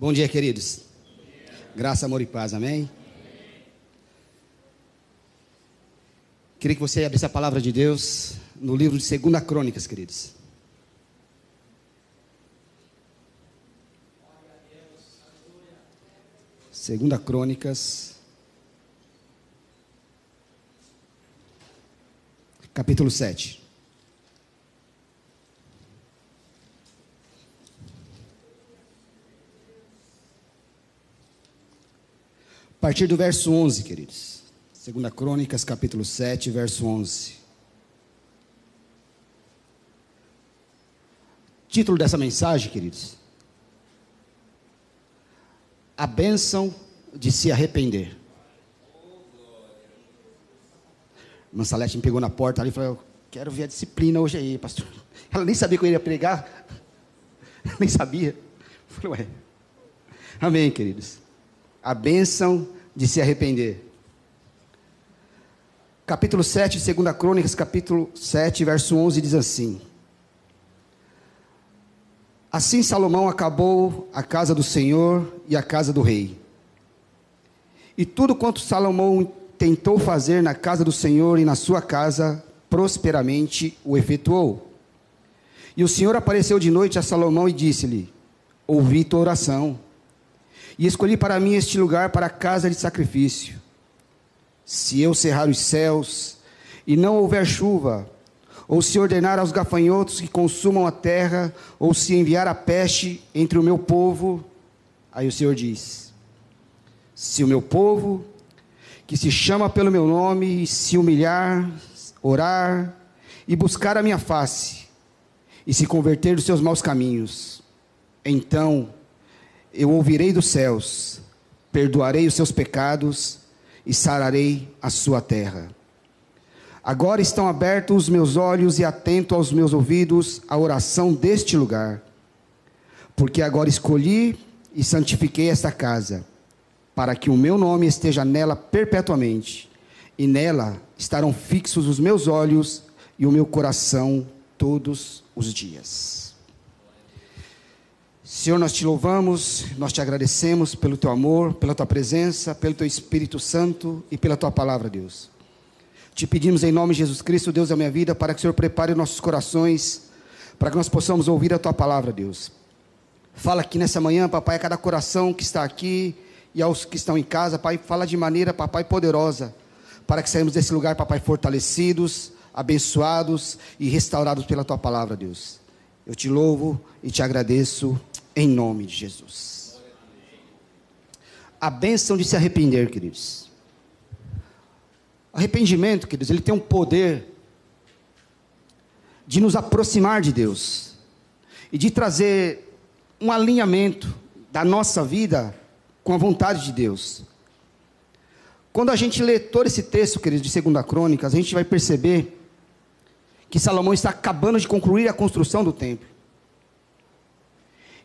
Bom dia, queridos. Graça, amor e paz, amém? Queria que você abrisse a palavra de Deus no livro de 2 Crônicas, queridos. Segunda Crônicas, capítulo 7. A partir do verso 11, queridos. Segunda Crônicas, capítulo 7, verso 11. Título dessa mensagem, queridos. A bênção de se arrepender. Irmã Salete me pegou na porta ali e falou: Eu quero ver a disciplina hoje aí, pastor. Ela nem sabia que eu ia pregar. nem sabia. Eu falei, ué. Amém, queridos. A bênção de se arrepender. Capítulo 7, 2 Crônicas, capítulo 7, verso 11, diz assim: Assim Salomão acabou a casa do Senhor e a casa do rei. E tudo quanto Salomão tentou fazer na casa do Senhor e na sua casa, prosperamente o efetuou. E o Senhor apareceu de noite a Salomão e disse-lhe: Ouvi tua oração, e escolhi para mim este lugar para casa de sacrifício. Se eu cerrar os céus e não houver chuva, ou se ordenar aos gafanhotos que consumam a terra, ou se enviar a peste entre o meu povo, aí o Senhor diz: Se o meu povo, que se chama pelo meu nome, se humilhar, orar e buscar a minha face, e se converter dos seus maus caminhos, então eu ouvirei dos céus, perdoarei os seus pecados e sararei a sua terra. Agora estão abertos os meus olhos e atento aos meus ouvidos a oração deste lugar, porque agora escolhi e santifiquei esta casa, para que o meu nome esteja nela perpetuamente, e nela estarão fixos os meus olhos e o meu coração todos os dias. Senhor, nós te louvamos, nós te agradecemos pelo teu amor, pela tua presença, pelo teu Espírito Santo e pela tua palavra, Deus. Te pedimos em nome de Jesus Cristo, Deus da minha vida, para que o Senhor prepare nossos corações, para que nós possamos ouvir a tua palavra, Deus. Fala aqui nessa manhã, papai, a cada coração que está aqui e aos que estão em casa, pai, fala de maneira, papai, poderosa, para que saímos desse lugar, papai, fortalecidos, abençoados e restaurados pela tua palavra, Deus. Eu te louvo e te agradeço em nome de Jesus. A bênção de se arrepender, queridos. Arrependimento, queridos, ele tem um poder de nos aproximar de Deus e de trazer um alinhamento da nossa vida com a vontade de Deus. Quando a gente lê todo esse texto, queridos, de 2 Crônicas, a gente vai perceber que Salomão está acabando de concluir a construção do templo.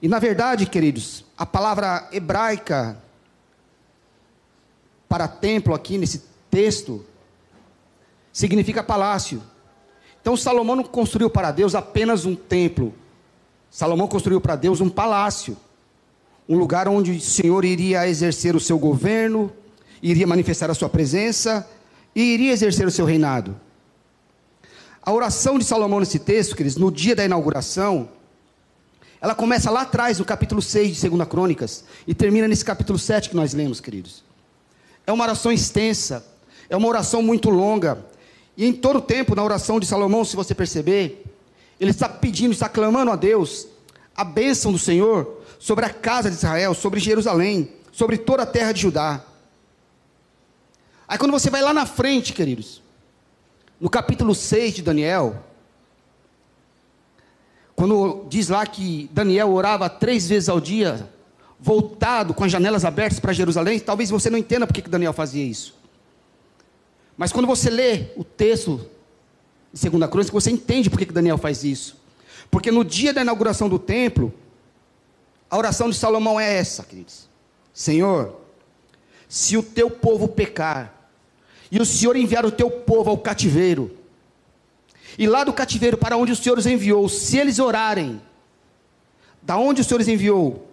E na verdade, queridos, a palavra hebraica para templo aqui nesse texto significa palácio. Então Salomão não construiu para Deus apenas um templo. Salomão construiu para Deus um palácio. Um lugar onde o Senhor iria exercer o seu governo, iria manifestar a sua presença e iria exercer o seu reinado. A oração de Salomão nesse texto, queridos, no dia da inauguração, ela começa lá atrás, no capítulo 6 de 2 Crônicas, e termina nesse capítulo 7 que nós lemos, queridos. É uma oração extensa, é uma oração muito longa, e em todo o tempo, na oração de Salomão, se você perceber, ele está pedindo, está clamando a Deus a bênção do Senhor sobre a casa de Israel, sobre Jerusalém, sobre toda a terra de Judá. Aí quando você vai lá na frente, queridos, no capítulo 6 de Daniel, quando diz lá que Daniel orava três vezes ao dia, voltado com as janelas abertas para Jerusalém, talvez você não entenda porque que Daniel fazia isso. Mas quando você lê o texto de Segunda Crônica, você entende por que Daniel faz isso. Porque no dia da inauguração do templo, a oração de Salomão é essa, queridos. Senhor, se o teu povo pecar, e o Senhor enviar o teu povo ao cativeiro, e lá do cativeiro para onde o Senhor os enviou, se eles orarem, da onde o Senhor os enviou,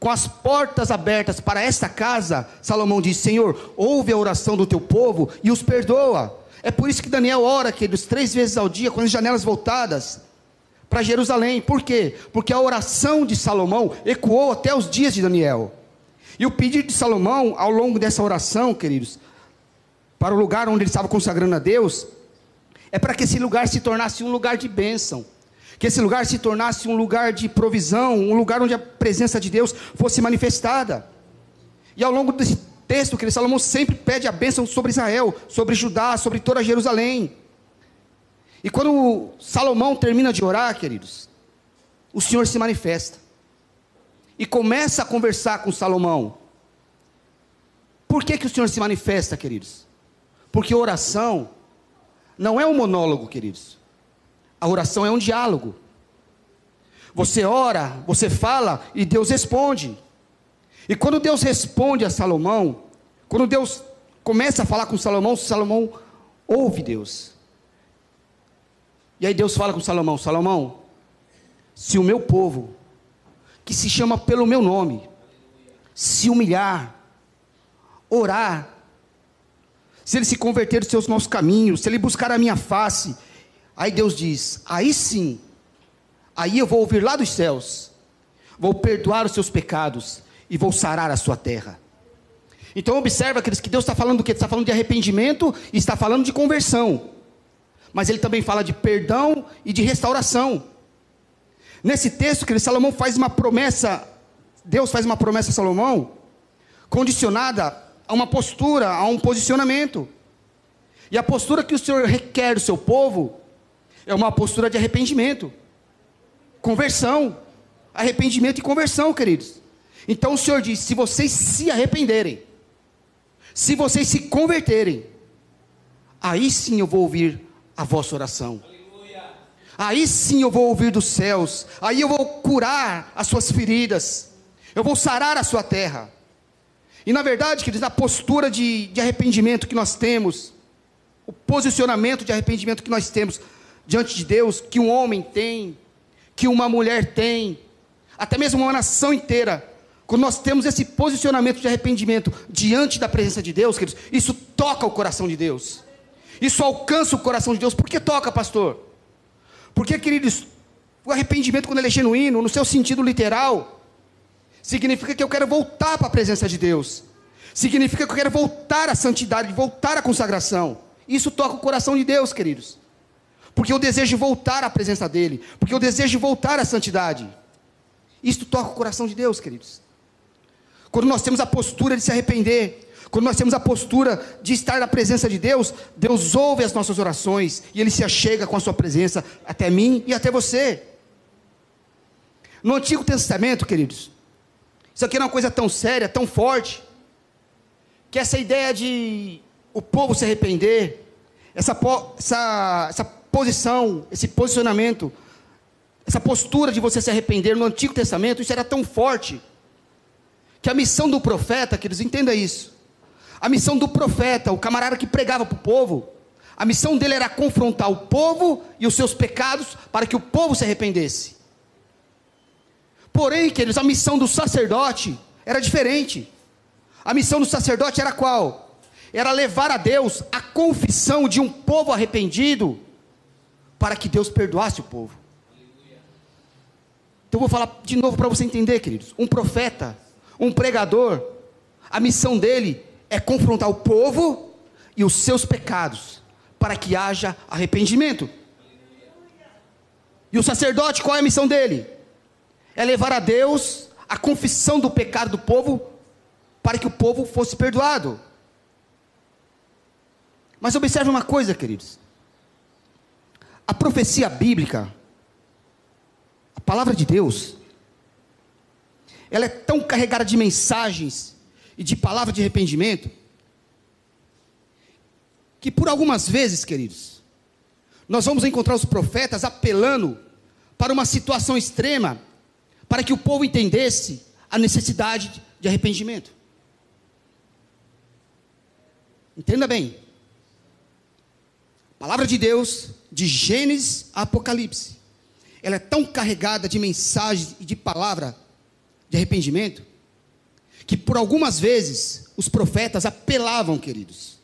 com as portas abertas para esta casa, Salomão diz: Senhor, ouve a oração do teu povo e os perdoa. É por isso que Daniel ora, queridos, três vezes ao dia, com as janelas voltadas para Jerusalém. Por quê? Porque a oração de Salomão ecoou até os dias de Daniel. E o pedido de Salomão, ao longo dessa oração, queridos, para o lugar onde ele estava consagrando a Deus, é para que esse lugar se tornasse um lugar de bênção que esse lugar se tornasse um lugar de provisão, um lugar onde a presença de Deus fosse manifestada. E ao longo desse texto, que Salomão sempre pede a bênção sobre Israel, sobre Judá, sobre toda Jerusalém. E quando Salomão termina de orar, queridos, o Senhor se manifesta e começa a conversar com Salomão. Por que, que o Senhor se manifesta, queridos? Porque oração não é um monólogo, queridos. A oração é um diálogo. Você ora, você fala e Deus responde. E quando Deus responde a Salomão, quando Deus começa a falar com Salomão, Salomão ouve Deus. E aí Deus fala com Salomão: Salomão, se o meu povo, que se chama pelo meu nome, se humilhar, orar, se ele se converter dos seus maus caminhos, se ele buscar a minha face Aí Deus diz: aí sim, aí eu vou ouvir lá dos céus, vou perdoar os seus pecados e vou sarar a sua terra. Então observa aqueles que Deus está falando do que? Está falando de arrependimento e está falando de conversão. Mas ele também fala de perdão e de restauração. Nesse texto, que Salomão faz uma promessa, Deus faz uma promessa a Salomão, condicionada a uma postura, a um posicionamento. E a postura que o Senhor requer do seu povo é uma postura de arrependimento, conversão, arrependimento e conversão, queridos. Então o Senhor diz: se vocês se arrependerem, se vocês se converterem, aí sim eu vou ouvir a vossa oração. Aí sim eu vou ouvir dos céus, aí eu vou curar as suas feridas, eu vou sarar a sua terra. E na verdade, queridos, a postura de, de arrependimento que nós temos, o posicionamento de arrependimento que nós temos, diante de Deus que um homem tem, que uma mulher tem, até mesmo uma nação inteira. Quando nós temos esse posicionamento de arrependimento diante da presença de Deus, queridos, isso toca o coração de Deus. Isso alcança o coração de Deus. Por que toca, pastor? Porque, queridos, o arrependimento, quando ele é genuíno, no seu sentido literal, significa que eu quero voltar para a presença de Deus. Significa que eu quero voltar à santidade, voltar à consagração. Isso toca o coração de Deus, queridos porque eu desejo voltar à presença dEle, porque eu desejo voltar à santidade. Isto toca o coração de Deus, queridos. Quando nós temos a postura de se arrepender, quando nós temos a postura de estar na presença de Deus, Deus ouve as nossas orações e Ele se achega com a Sua presença até mim e até você. No Antigo Testamento, queridos, isso aqui é uma coisa tão séria, tão forte, que essa ideia de o povo se arrepender, essa, essa, essa posição, esse posicionamento, essa postura de você se arrepender no Antigo Testamento, isso era tão forte, que a missão do profeta, queridos, entenda isso. A missão do profeta, o camarada que pregava para o povo, a missão dele era confrontar o povo e os seus pecados para que o povo se arrependesse. Porém, queridos, a missão do sacerdote era diferente. A missão do sacerdote era qual? Era levar a Deus a confissão de um povo arrependido para que Deus perdoasse o povo. Então eu vou falar de novo para você entender, queridos. Um profeta, um pregador, a missão dele é confrontar o povo e os seus pecados, para que haja arrependimento. E o sacerdote, qual é a missão dele? É levar a Deus a confissão do pecado do povo, para que o povo fosse perdoado. Mas observe uma coisa, queridos. A profecia bíblica, a palavra de Deus, ela é tão carregada de mensagens e de palavra de arrependimento, que por algumas vezes, queridos, nós vamos encontrar os profetas apelando para uma situação extrema, para que o povo entendesse a necessidade de arrependimento. Entenda bem. A palavra de Deus de Gênesis a Apocalipse. Ela é tão carregada de mensagens e de palavra de arrependimento, que por algumas vezes os profetas apelavam, queridos,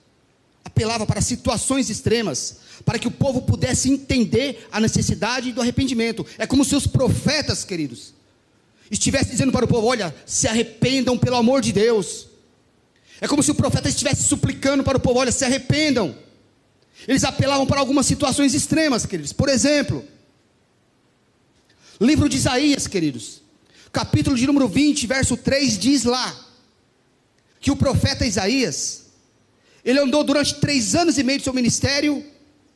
apelavam para situações extremas, para que o povo pudesse entender a necessidade do arrependimento. É como se os profetas, queridos, estivessem dizendo para o povo: olha, se arrependam pelo amor de Deus. É como se o profeta estivesse suplicando para o povo: olha, se arrependam. Eles apelavam para algumas situações extremas, queridos. Por exemplo, livro de Isaías, queridos, capítulo de número 20, verso 3, diz lá que o profeta Isaías, ele andou durante três anos e meio de seu ministério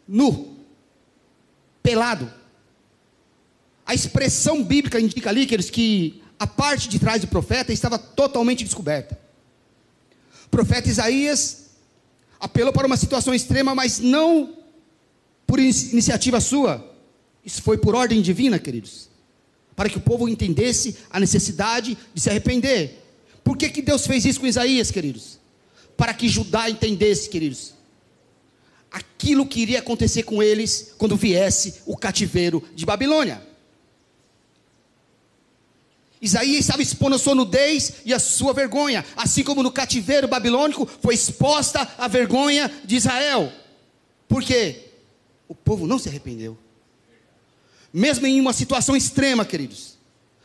nu, pelado. A expressão bíblica indica ali, queridos, que a parte de trás do profeta estava totalmente descoberta. O profeta Isaías apelou para uma situação extrema, mas não por iniciativa sua. Isso foi por ordem divina, queridos. Para que o povo entendesse a necessidade de se arrepender. Por que, que Deus fez isso com Isaías, queridos? Para que Judá entendesse, queridos, aquilo que iria acontecer com eles quando viesse o cativeiro de Babilônia. Isaías estava expondo a sua nudez e a sua vergonha, assim como no cativeiro babilônico foi exposta a vergonha de Israel. Por quê? O povo não se arrependeu. Mesmo em uma situação extrema, queridos,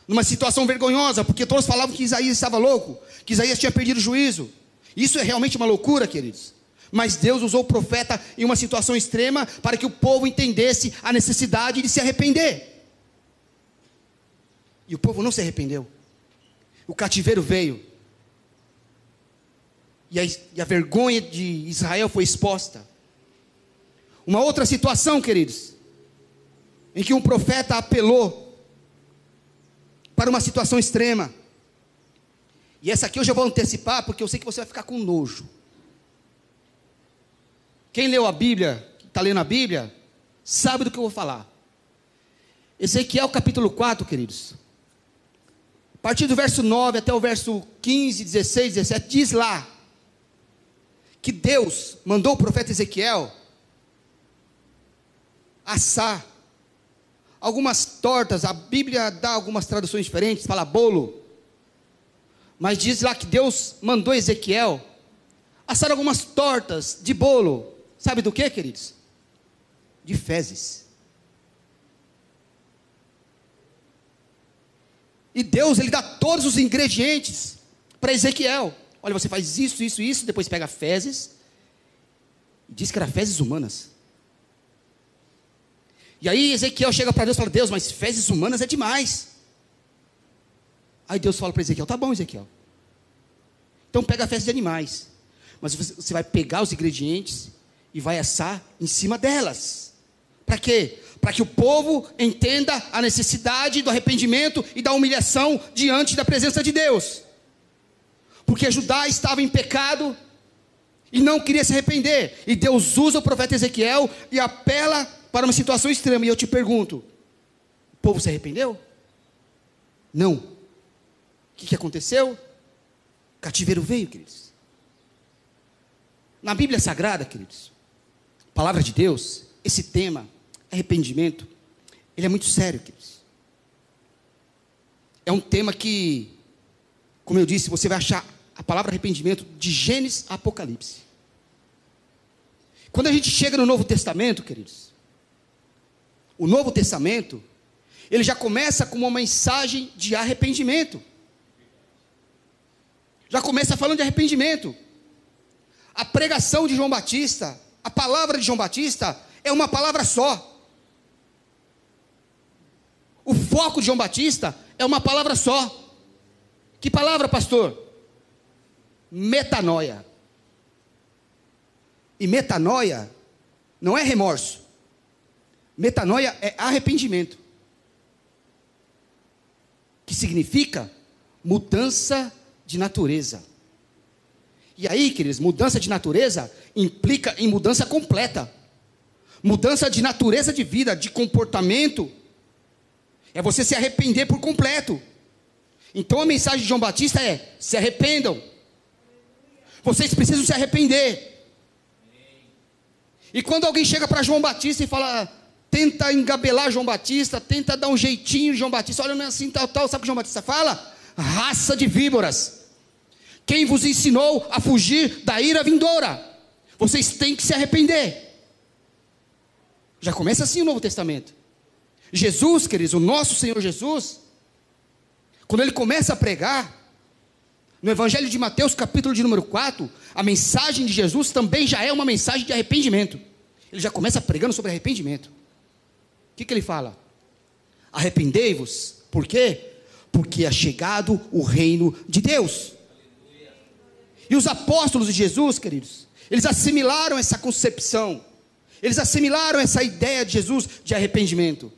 numa situação vergonhosa, porque todos falavam que Isaías estava louco, que Isaías tinha perdido o juízo. Isso é realmente uma loucura, queridos. Mas Deus usou o profeta em uma situação extrema para que o povo entendesse a necessidade de se arrepender. E o povo não se arrependeu. O cativeiro veio. E a, e a vergonha de Israel foi exposta. Uma outra situação, queridos, em que um profeta apelou para uma situação extrema. E essa aqui eu já vou antecipar, porque eu sei que você vai ficar com nojo. Quem leu a Bíblia, está lendo a Bíblia, sabe do que eu vou falar. Ezequiel capítulo 4, queridos. A partir do verso 9 até o verso 15, 16, 17, diz lá que Deus mandou o profeta Ezequiel assar algumas tortas. A Bíblia dá algumas traduções diferentes, fala bolo. Mas diz lá que Deus mandou Ezequiel assar algumas tortas de bolo. Sabe do que, queridos? De fezes. E Deus, ele dá todos os ingredientes para Ezequiel. Olha, você faz isso, isso, isso, depois pega fezes. E diz que era fezes humanas. E aí Ezequiel chega para Deus e fala: Deus, mas fezes humanas é demais. Aí Deus fala para Ezequiel: Tá bom, Ezequiel. Então pega fezes de animais. Mas você vai pegar os ingredientes e vai assar em cima delas. Para quê? Para que o povo entenda a necessidade do arrependimento e da humilhação diante da presença de Deus. Porque Judá estava em pecado e não queria se arrepender. E Deus usa o profeta Ezequiel e apela para uma situação extrema. E eu te pergunto: o povo se arrependeu? Não. O que, que aconteceu? cativeiro veio, queridos. Na Bíblia Sagrada, queridos, palavra de Deus, esse tema arrependimento, ele é muito sério, queridos. É um tema que, como eu disse, você vai achar a palavra arrependimento de Gênesis a Apocalipse. Quando a gente chega no Novo Testamento, queridos, o Novo Testamento, ele já começa com uma mensagem de arrependimento. Já começa falando de arrependimento. A pregação de João Batista, a palavra de João Batista, é uma palavra só. O foco de João Batista é uma palavra só. Que palavra, pastor? Metanoia. E metanoia não é remorso. Metanoia é arrependimento. Que significa mudança de natureza. E aí, queridos, mudança de natureza implica em mudança completa. Mudança de natureza de vida, de comportamento, é você se arrepender por completo. Então a mensagem de João Batista é: se arrependam. Vocês precisam se arrepender. E quando alguém chega para João Batista e fala, tenta engabelar João Batista, tenta dar um jeitinho João Batista, olha, não é assim, tal, tal, sabe o que João Batista fala? raça de víboras. Quem vos ensinou a fugir da ira vindoura? Vocês têm que se arrepender. Já começa assim o Novo Testamento. Jesus, queridos, o nosso Senhor Jesus, quando ele começa a pregar, no Evangelho de Mateus, capítulo de número 4, a mensagem de Jesus também já é uma mensagem de arrependimento. Ele já começa pregando sobre arrependimento. O que, que ele fala? Arrependei-vos. Por quê? Porque é chegado o reino de Deus. E os apóstolos de Jesus, queridos, eles assimilaram essa concepção, eles assimilaram essa ideia de Jesus de arrependimento.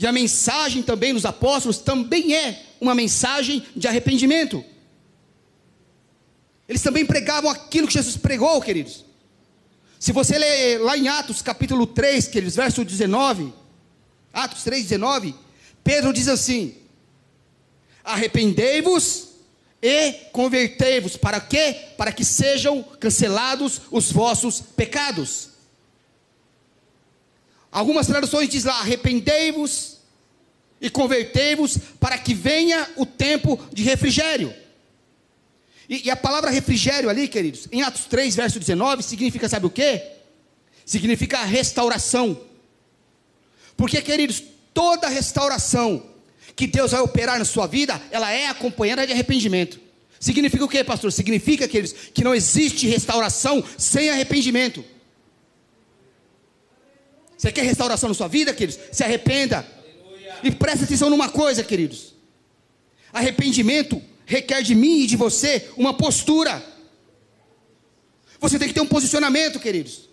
E a mensagem também dos apóstolos também é uma mensagem de arrependimento. Eles também pregavam aquilo que Jesus pregou, queridos. Se você ler lá em Atos capítulo 3, queridos, verso 19, Atos 3, 19, Pedro diz assim: Arrependei-vos e convertei-vos. Para quê? Para que sejam cancelados os vossos pecados. Algumas traduções diz lá: arrependei-vos e convertei-vos para que venha o tempo de refrigério. E, e, a palavra refrigério ali, queridos, em Atos 3, verso 19, significa, sabe o que? Significa restauração. Porque, queridos, toda restauração que Deus vai operar na sua vida, ela é acompanhada de arrependimento. Significa o que, pastor? Significa, queridos, que não existe restauração sem arrependimento. Você quer restauração na sua vida, queridos? Se arrependa. Aleluia. E preste atenção numa coisa, queridos. Arrependimento requer de mim e de você uma postura. Você tem que ter um posicionamento, queridos.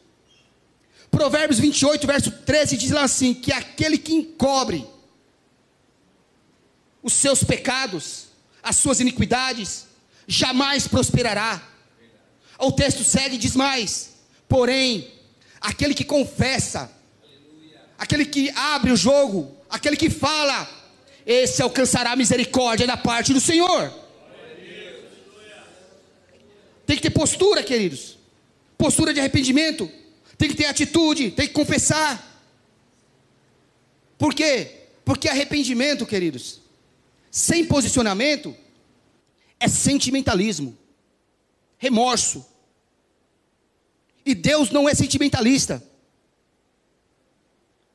Provérbios 28, verso 13 diz lá assim: que aquele que encobre os seus pecados, as suas iniquidades, jamais prosperará. O texto segue e diz mais: porém, aquele que confessa, aquele que abre o jogo, aquele que fala, esse alcançará misericórdia da parte do Senhor. Tem que ter postura, queridos. Postura de arrependimento. Tem que ter atitude, tem que confessar. Por quê? Porque arrependimento, queridos, sem posicionamento, é sentimentalismo, remorso. E Deus não é sentimentalista.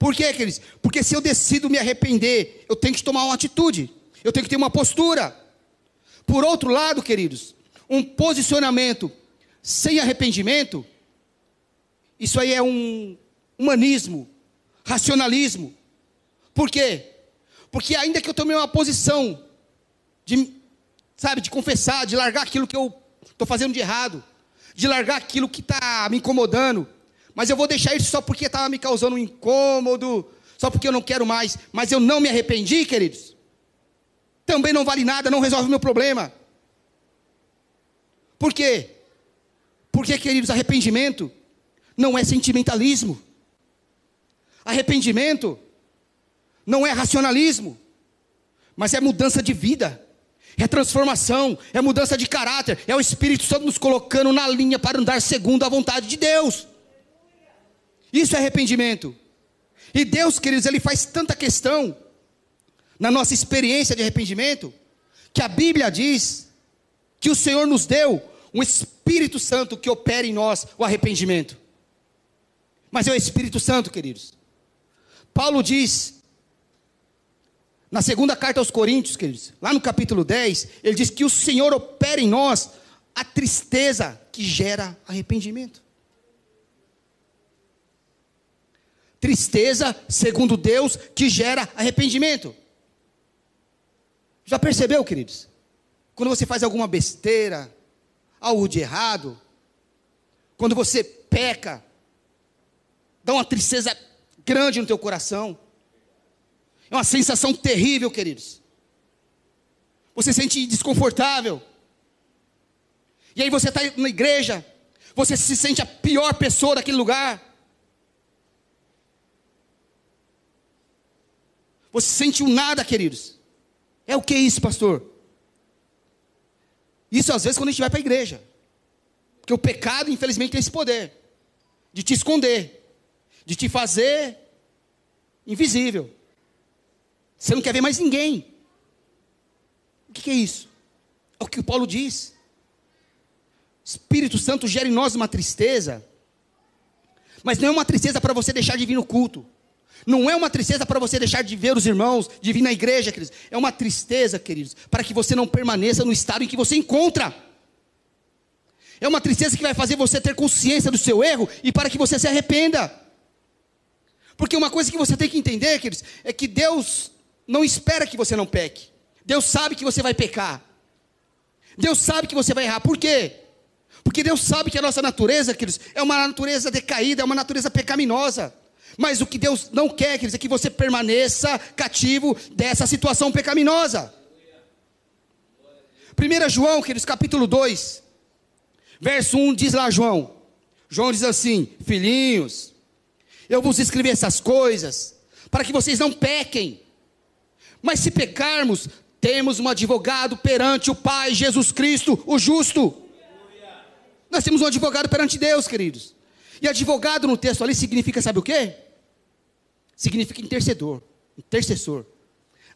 Por quê, queridos? Porque se eu decido me arrepender, eu tenho que tomar uma atitude, eu tenho que ter uma postura. Por outro lado, queridos, um posicionamento sem arrependimento, isso aí é um humanismo, racionalismo. Por quê? Porque ainda que eu tomei uma posição de, sabe, de confessar, de largar aquilo que eu estou fazendo de errado, de largar aquilo que está me incomodando, mas eu vou deixar isso só porque estava me causando um incômodo, só porque eu não quero mais, mas eu não me arrependi, queridos. Também não vale nada, não resolve o meu problema. Por quê? Porque, queridos, arrependimento não é sentimentalismo. Arrependimento não é racionalismo, mas é mudança de vida, é transformação, é mudança de caráter, é o Espírito Santo nos colocando na linha para andar segundo a vontade de Deus. Isso é arrependimento. E Deus, queridos, Ele faz tanta questão na nossa experiência de arrependimento, que a Bíblia diz que o Senhor nos deu um Espírito Santo que opera em nós o arrependimento. Mas é o Espírito Santo, queridos. Paulo diz, na segunda carta aos Coríntios, queridos, lá no capítulo 10, ele diz que o Senhor opera em nós a tristeza que gera arrependimento. Tristeza, segundo Deus, que gera arrependimento. Já percebeu, queridos? Quando você faz alguma besteira, algo de errado, quando você peca, dá uma tristeza grande no teu coração. É uma sensação terrível, queridos. Você se sente desconfortável. E aí você está na igreja, você se sente a pior pessoa daquele lugar. Você sente um nada, queridos. É o que isso, pastor? Isso às vezes quando a gente vai para a igreja. Porque o pecado, infelizmente, tem esse poder de te esconder, de te fazer invisível. Você não quer ver mais ninguém. O que é isso? É o que o Paulo diz. Espírito Santo gera em nós uma tristeza, mas não é uma tristeza para você deixar de vir no culto. Não é uma tristeza para você deixar de ver os irmãos, de vir na igreja, queridos. É uma tristeza, queridos, para que você não permaneça no estado em que você encontra. É uma tristeza que vai fazer você ter consciência do seu erro e para que você se arrependa. Porque uma coisa que você tem que entender, queridos, é que Deus não espera que você não peque. Deus sabe que você vai pecar. Deus sabe que você vai errar. Por quê? Porque Deus sabe que a nossa natureza, queridos, é uma natureza decaída, é uma natureza pecaminosa. Mas o que Deus não quer, queridos, é que você permaneça cativo dessa situação pecaminosa. 1 João, queridos, capítulo 2, verso 1 diz lá, João. João diz assim: Filhinhos, eu vos escrevi essas coisas para que vocês não pequem. Mas se pecarmos, temos um advogado perante o Pai, Jesus Cristo, o justo. Nós temos um advogado perante Deus, queridos. E advogado no texto ali significa, sabe o quê? Significa intercedor, intercessor.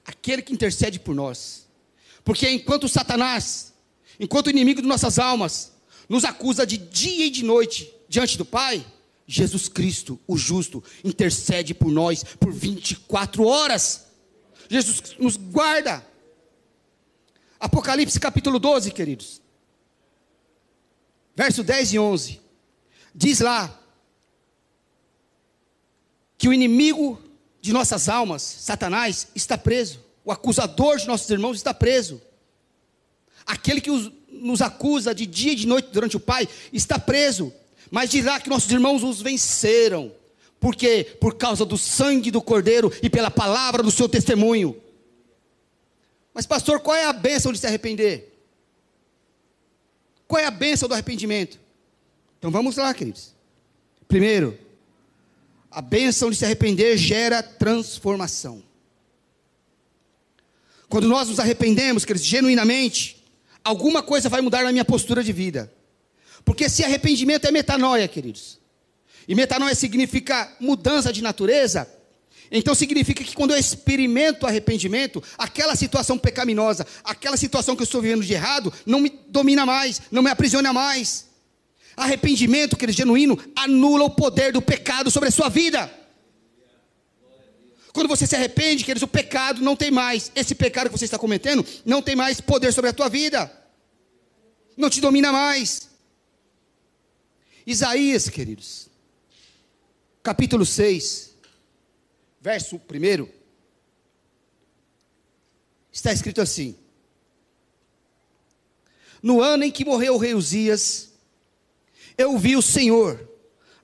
Aquele que intercede por nós. Porque enquanto Satanás, enquanto inimigo de nossas almas, nos acusa de dia e de noite diante do Pai, Jesus Cristo, o justo, intercede por nós por 24 horas. Jesus nos guarda. Apocalipse capítulo 12, queridos verso 10 e 11, diz lá que o inimigo de nossas almas, Satanás, está preso. O acusador de nossos irmãos está preso. Aquele que os, nos acusa de dia e de noite durante o Pai está preso. Mas diz lá que nossos irmãos os venceram. Por quê? Por causa do sangue do Cordeiro e pela palavra do seu testemunho. Mas, pastor, qual é a bênção de se arrepender? Qual é a bênção do arrependimento? Então vamos lá, queridos. Primeiro, a bênção de se arrepender gera transformação. Quando nós nos arrependemos, queridos, genuinamente, alguma coisa vai mudar na minha postura de vida. Porque se arrependimento é metanoia, queridos, e metanoia significa mudança de natureza, então significa que quando eu experimento arrependimento, aquela situação pecaminosa, aquela situação que eu estou vivendo de errado, não me domina mais, não me aprisiona mais. Arrependimento, aquele genuíno, anula o poder do pecado sobre a sua vida. Quando você se arrepende, queridos, o pecado não tem mais, esse pecado que você está cometendo, não tem mais poder sobre a tua vida. Não te domina mais. Isaías, queridos, capítulo 6 verso 1, está escrito assim: No ano em que morreu o rei Uzias, eu vi o Senhor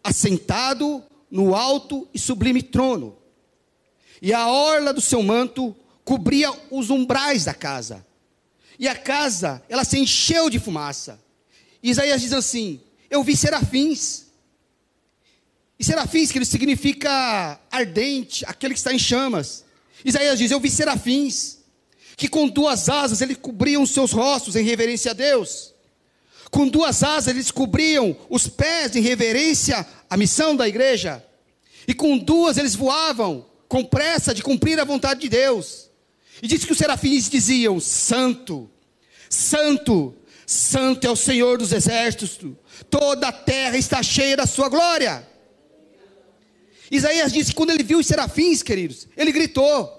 assentado no alto e sublime trono, e a orla do seu manto cobria os umbrais da casa, e a casa, ela se encheu de fumaça. E Isaías diz assim: Eu vi serafins e serafins, que ele significa ardente, aquele que está em chamas. Isaías diz: Eu vi serafins, que com duas asas eles cobriam os seus rostos em reverência a Deus. Com duas asas eles cobriam os pés em reverência à missão da igreja. E com duas eles voavam com pressa de cumprir a vontade de Deus. E diz que os serafins diziam: Santo, Santo, Santo é o Senhor dos exércitos, toda a terra está cheia da sua glória. Isaías disse que quando ele viu os serafins, queridos, ele gritou.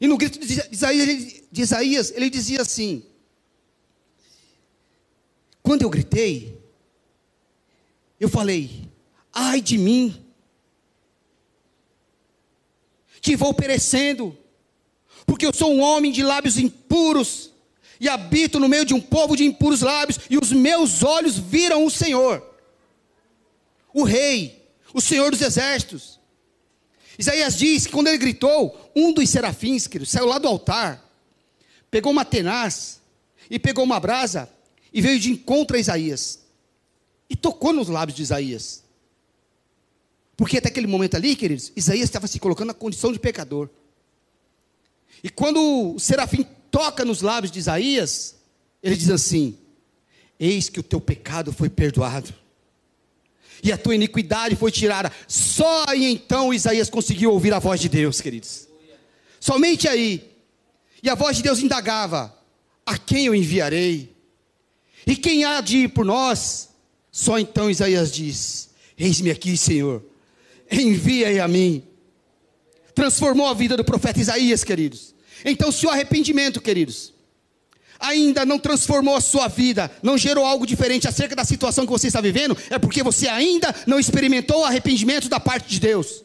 E no grito de Isaías, ele dizia assim: Quando eu gritei, eu falei, ai de mim, que vou perecendo, porque eu sou um homem de lábios impuros, e habito no meio de um povo de impuros lábios, e os meus olhos viram o Senhor, o Rei, o Senhor dos Exércitos. Isaías diz que quando ele gritou, um dos serafins, querido, saiu lá do altar, pegou uma tenaz e pegou uma brasa e veio de encontro a Isaías e tocou nos lábios de Isaías. Porque até aquele momento ali, queridos, Isaías estava se colocando na condição de pecador. E quando o serafim toca nos lábios de Isaías, ele diz assim: Eis que o teu pecado foi perdoado e a tua iniquidade foi tirada. Só aí então Isaías conseguiu ouvir a voz de Deus, queridos. Somente aí. E a voz de Deus indagava: A quem eu enviarei? E quem há de ir por nós? Só então Isaías diz: Eis-me aqui, Senhor, envia-me a mim. Transformou a vida do profeta Isaías, queridos. Então, se o arrependimento, queridos, ainda não transformou a sua vida, não gerou algo diferente acerca da situação que você está vivendo, é porque você ainda não experimentou o arrependimento da parte de Deus.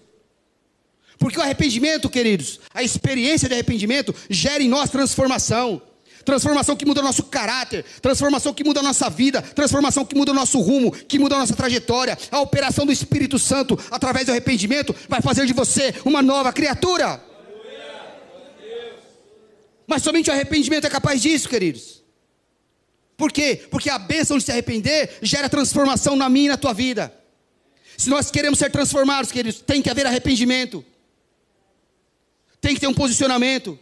Porque o arrependimento, queridos, a experiência de arrependimento gera em nós transformação. Transformação que muda o nosso caráter, transformação que muda a nossa vida, transformação que muda o nosso rumo, que muda a nossa trajetória. A operação do Espírito Santo, através do arrependimento, vai fazer de você uma nova criatura. Mas somente o arrependimento é capaz disso, queridos. Por quê? Porque a bênção de se arrepender gera transformação na minha e na tua vida. Se nós queremos ser transformados, queridos, tem que haver arrependimento tem que ter um posicionamento,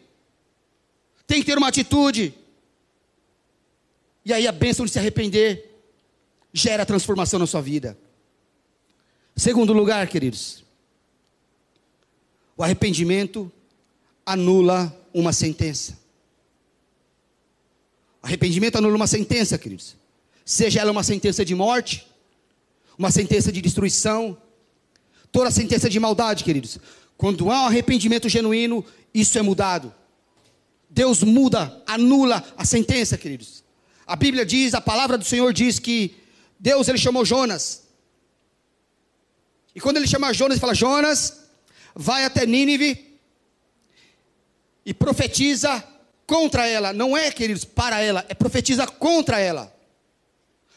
tem que ter uma atitude. E aí a bênção de se arrepender gera transformação na sua vida. Segundo lugar, queridos, o arrependimento anula uma sentença. O arrependimento anula uma sentença, queridos. Seja ela uma sentença de morte, uma sentença de destruição, toda sentença de maldade, queridos. Quando há um arrependimento genuíno, isso é mudado. Deus muda, anula a sentença, queridos. A Bíblia diz, a palavra do Senhor diz que Deus ele chamou Jonas. E quando ele chama Jonas, ele fala: Jonas, vai até Nínive e profetiza contra ela. Não é, queridos, para ela, é profetiza contra ela.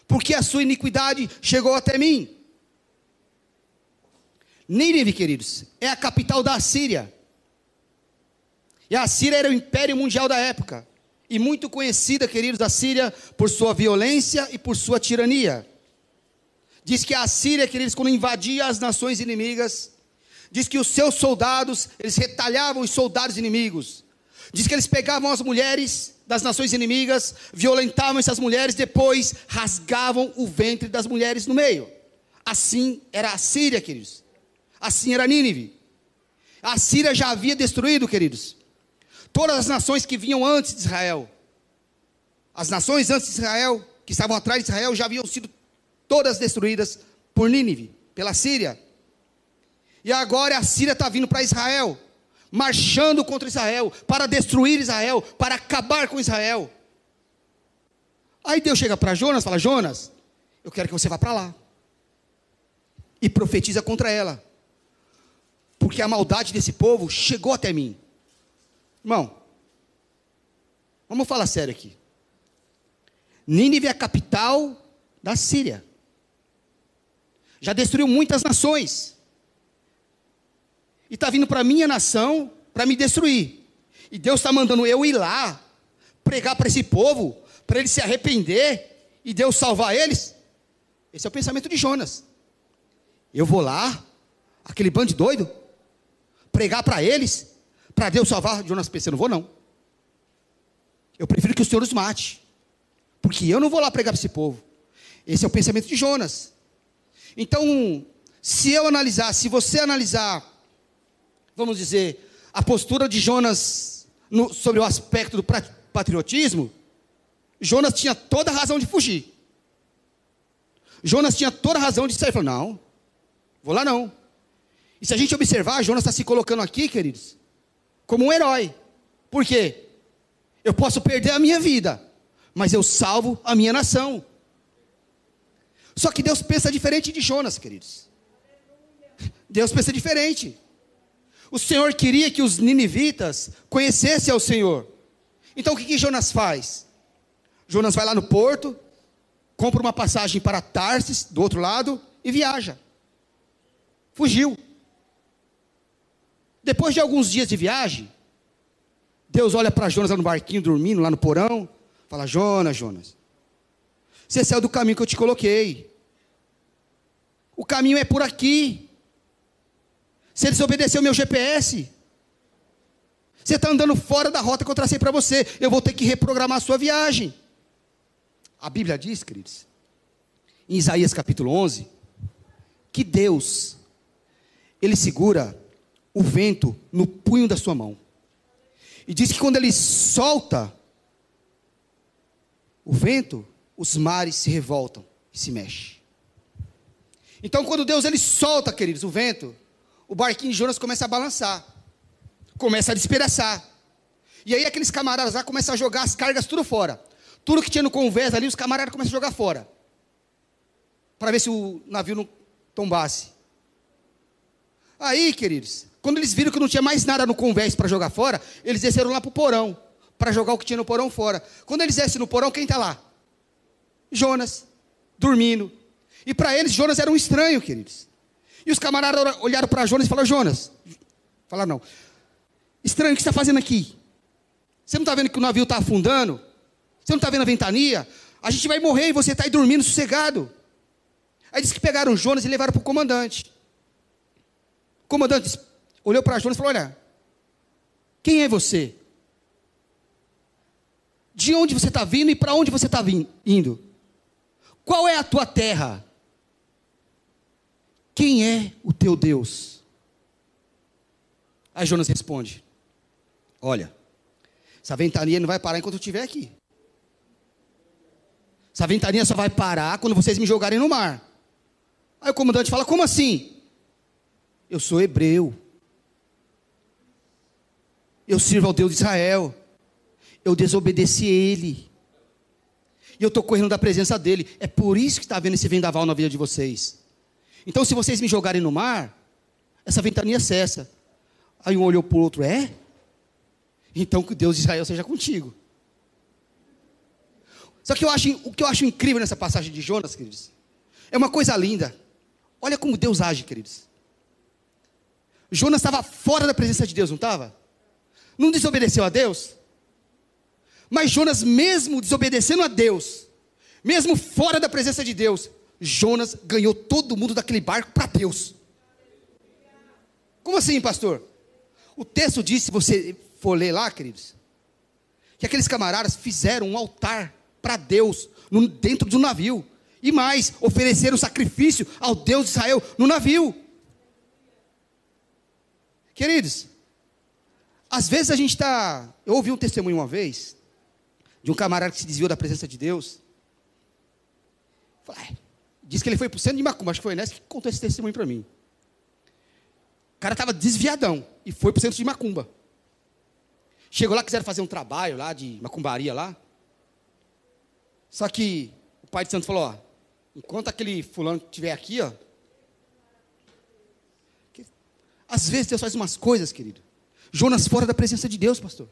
Porque a sua iniquidade chegou até mim. Nínive, queridos, é a capital da Síria. E a Síria era o império mundial da época. E muito conhecida, queridos, a Síria por sua violência e por sua tirania. Diz que a Síria, queridos, quando invadia as nações inimigas, diz que os seus soldados, eles retalhavam os soldados inimigos. Diz que eles pegavam as mulheres das nações inimigas, violentavam essas mulheres, depois rasgavam o ventre das mulheres no meio. Assim era a Síria, queridos. Assim era Nínive. A Síria já havia destruído, queridos, todas as nações que vinham antes de Israel. As nações antes de Israel, que estavam atrás de Israel, já haviam sido todas destruídas por Nínive, pela Síria. E agora a Síria está vindo para Israel, marchando contra Israel, para destruir Israel, para acabar com Israel. Aí Deus chega para Jonas e fala: Jonas, eu quero que você vá para lá. E profetiza contra ela porque a maldade desse povo chegou até mim. Irmão, vamos falar sério aqui. Nínive é a capital da Síria. Já destruiu muitas nações. E está vindo para a minha nação para me destruir. E Deus está mandando eu ir lá, pregar para esse povo, para eles se arrepender e Deus salvar eles. Esse é o pensamento de Jonas. Eu vou lá, aquele bando de doido, pregar para eles, para Deus salvar Jonas PC. Não vou, não. Eu prefiro que o Senhor os mate. Porque eu não vou lá pregar para esse povo. Esse é o pensamento de Jonas. Então, se eu analisar, se você analisar, vamos dizer, a postura de Jonas no, sobre o aspecto do patriotismo, Jonas tinha toda a razão de fugir. Jonas tinha toda a razão de sair. Falou, não, vou lá não. E se a gente observar, Jonas está se colocando aqui, queridos, como um herói. Por quê? Eu posso perder a minha vida, mas eu salvo a minha nação. Só que Deus pensa diferente de Jonas, queridos. Deus pensa diferente. O Senhor queria que os ninivitas conhecessem ao Senhor. Então o que, que Jonas faz? Jonas vai lá no porto, compra uma passagem para Tarsis, do outro lado, e viaja. Fugiu. Depois de alguns dias de viagem, Deus olha para Jonas lá no barquinho, dormindo lá no porão, fala: Jonas, Jonas, você saiu do caminho que eu te coloquei. O caminho é por aqui. Você desobedeceu meu GPS. Você está andando fora da rota que eu tracei para você. Eu vou ter que reprogramar a sua viagem. A Bíblia diz, queridos, em Isaías capítulo 11, que Deus, Ele segura o vento no punho da sua mão. E diz que quando ele solta o vento, os mares se revoltam e se mexem. Então, quando Deus ele solta, queridos, o vento, o barquinho de Jonas começa a balançar, começa a despedaçar. E aí aqueles camaradas lá começam a jogar as cargas tudo fora. Tudo que tinha no convés ali, os camaradas começam a jogar fora. Para ver se o navio não tombasse. Aí, queridos, quando eles viram que não tinha mais nada no convés para jogar fora, eles desceram lá para o porão, para jogar o que tinha no porão fora. Quando eles descem no porão, quem está lá? Jonas, dormindo. E para eles, Jonas era um estranho, queridos. E os camaradas olharam para Jonas e falaram: Jonas, falaram não, estranho, o que você está fazendo aqui? Você não está vendo que o navio está afundando? Você não está vendo a ventania? A gente vai morrer e você está aí dormindo sossegado. Aí disse que pegaram Jonas e levaram para o comandante. Comandante olhou para Jonas e falou: Olha, quem é você? De onde você está vindo e para onde você está indo? Qual é a tua terra? Quem é o teu Deus? Aí Jonas responde: Olha, essa ventania não vai parar enquanto eu estiver aqui. Essa ventania só vai parar quando vocês me jogarem no mar. Aí o comandante fala: Como assim? Eu sou hebreu. Eu sirvo ao Deus de Israel. Eu desobedeci ele. E eu estou correndo da presença dele. É por isso que está havendo esse vendaval na vida de vocês. Então, se vocês me jogarem no mar, essa ventania cessa. Aí um olhou para o outro: É? Então que Deus de Israel seja contigo. Só que eu acho, o que eu acho incrível nessa passagem de Jonas, queridos, é uma coisa linda. Olha como Deus age, queridos. Jonas estava fora da presença de Deus, não estava? Não desobedeceu a Deus? Mas Jonas, mesmo desobedecendo a Deus, mesmo fora da presença de Deus, Jonas ganhou todo mundo daquele barco para Deus. Como assim, pastor? O texto diz, se você for ler lá, queridos, que aqueles camaradas fizeram um altar para Deus dentro do navio. E mais, ofereceram sacrifício ao Deus de Israel no navio. Queridos, às vezes a gente está. Eu ouvi um testemunho uma vez, de um camarada que se desviou da presença de Deus. Falei, diz que ele foi para o centro de Macumba, acho que foi nessa que contou esse testemunho para mim. O cara estava desviadão e foi para o centro de Macumba. Chegou lá, quiseram fazer um trabalho lá de macumbaria lá. Só que o pai de santo falou, ó, enquanto aquele fulano estiver aqui, ó. Que, às vezes Deus faz umas coisas, querido. Jonas fora da presença de Deus, pastor.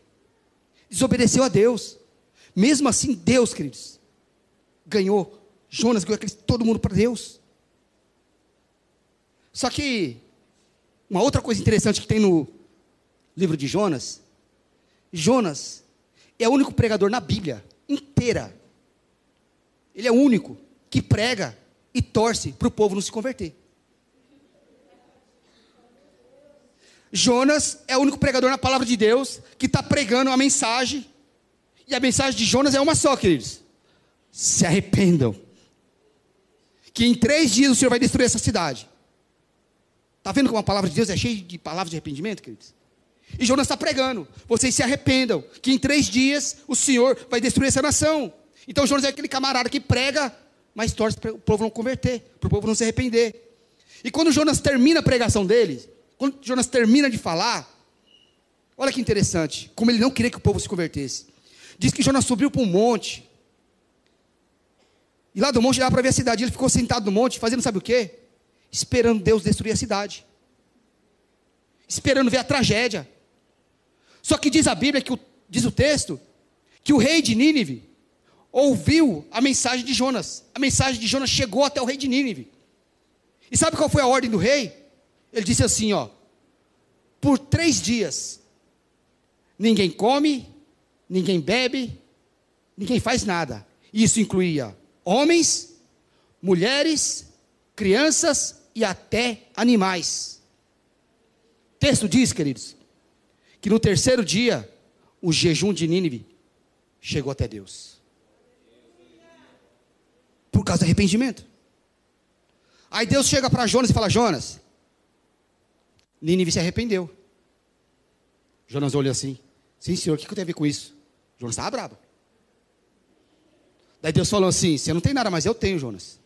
Desobedeceu a Deus. Mesmo assim, Deus, queridos, ganhou. Jonas ganhou aquele, todo mundo para Deus. Só que, uma outra coisa interessante que tem no livro de Jonas, Jonas é o único pregador na Bíblia inteira ele é o único que prega e torce para o povo não se converter. Jonas é o único pregador na palavra de Deus que está pregando a mensagem. E a mensagem de Jonas é uma só, queridos. Se arrependam. Que em três dias o Senhor vai destruir essa cidade. Está vendo como a palavra de Deus é cheia de palavras de arrependimento, queridos? E Jonas está pregando. Vocês se arrependam. Que em três dias o Senhor vai destruir essa nação. Então Jonas é aquele camarada que prega, mas torce para o povo não converter, para o povo não se arrepender. E quando Jonas termina a pregação dele, quando Jonas termina de falar, olha que interessante, como ele não queria que o povo se convertesse. Diz que Jonas subiu para um monte. E lá do monte dava para ver a cidade. Ele ficou sentado no monte, fazendo sabe o quê? Esperando Deus destruir a cidade. Esperando ver a tragédia. Só que diz a Bíblia, que o, diz o texto, que o rei de Nínive ouviu a mensagem de Jonas. A mensagem de Jonas chegou até o rei de Nínive. E sabe qual foi a ordem do rei? Ele disse assim: ó, por três dias, ninguém come, ninguém bebe, ninguém faz nada. Isso incluía homens, mulheres, crianças e até animais. O texto diz, queridos, que no terceiro dia, o jejum de Nínive chegou até Deus por causa do arrependimento. Aí Deus chega para Jonas e fala: Jonas, Nínive se arrependeu. Jonas olha assim: Sim, senhor, o que, que eu tenho a ver com isso? Jonas estava bravo. Daí Deus falou assim: Você não tem nada, mas eu tenho, Jonas.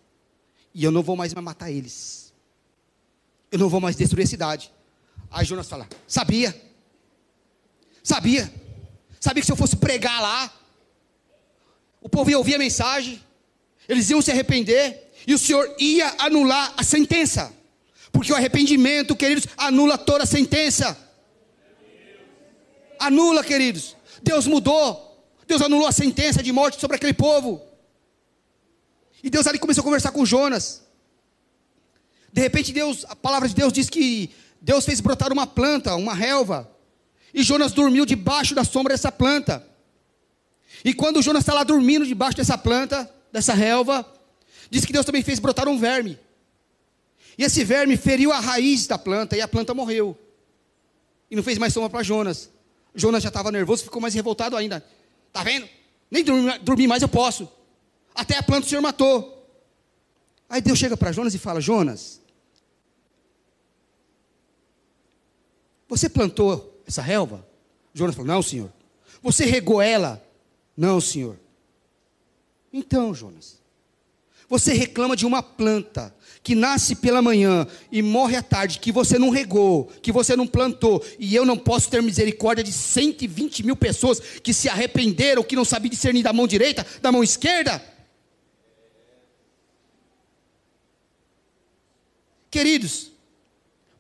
E eu não vou mais matar eles. Eu não vou mais destruir a cidade. Aí Jonas fala: Sabia. Sabia. Sabia que se eu fosse pregar lá, o povo ia ouvir a mensagem, eles iam se arrepender, e o Senhor ia anular a sentença. Porque o arrependimento, queridos, anula toda a sentença. Anula, queridos. Deus mudou. Deus anulou a sentença de morte sobre aquele povo. E Deus ali começou a conversar com Jonas. De repente, Deus, a palavra de Deus diz que Deus fez brotar uma planta, uma relva. E Jonas dormiu debaixo da sombra dessa planta. E quando Jonas está lá dormindo debaixo dessa planta, dessa relva, diz que Deus também fez brotar um verme. E esse verme feriu a raiz da planta e a planta morreu. E não fez mais sombra para Jonas. Jonas já estava nervoso, ficou mais revoltado ainda. Tá vendo? Nem dormir, mais eu posso. Até a planta o Senhor matou. Aí Deus chega para Jonas e fala: Jonas, você plantou essa relva? Jonas falou: Não, senhor. Você regou ela? Não, senhor. Então, Jonas, você reclama de uma planta que nasce pela manhã e morre à tarde, que você não regou, que você não plantou, e eu não posso ter misericórdia de 120 mil pessoas que se arrependeram, que não sabiam discernir da mão direita, da mão esquerda? Queridos,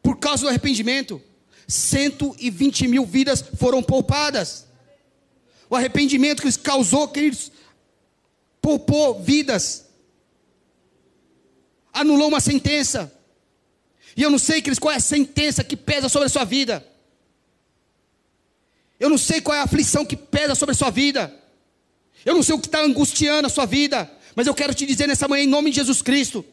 por causa do arrependimento, 120 mil vidas foram poupadas. O arrependimento que causou, queridos, poupou vidas anulou uma sentença. E eu não sei, queridos, qual é a sentença que pesa sobre a sua vida. Eu não sei qual é a aflição que pesa sobre a sua vida. Eu não sei o que está angustiando a sua vida. Mas eu quero te dizer nessa manhã, em nome de Jesus Cristo,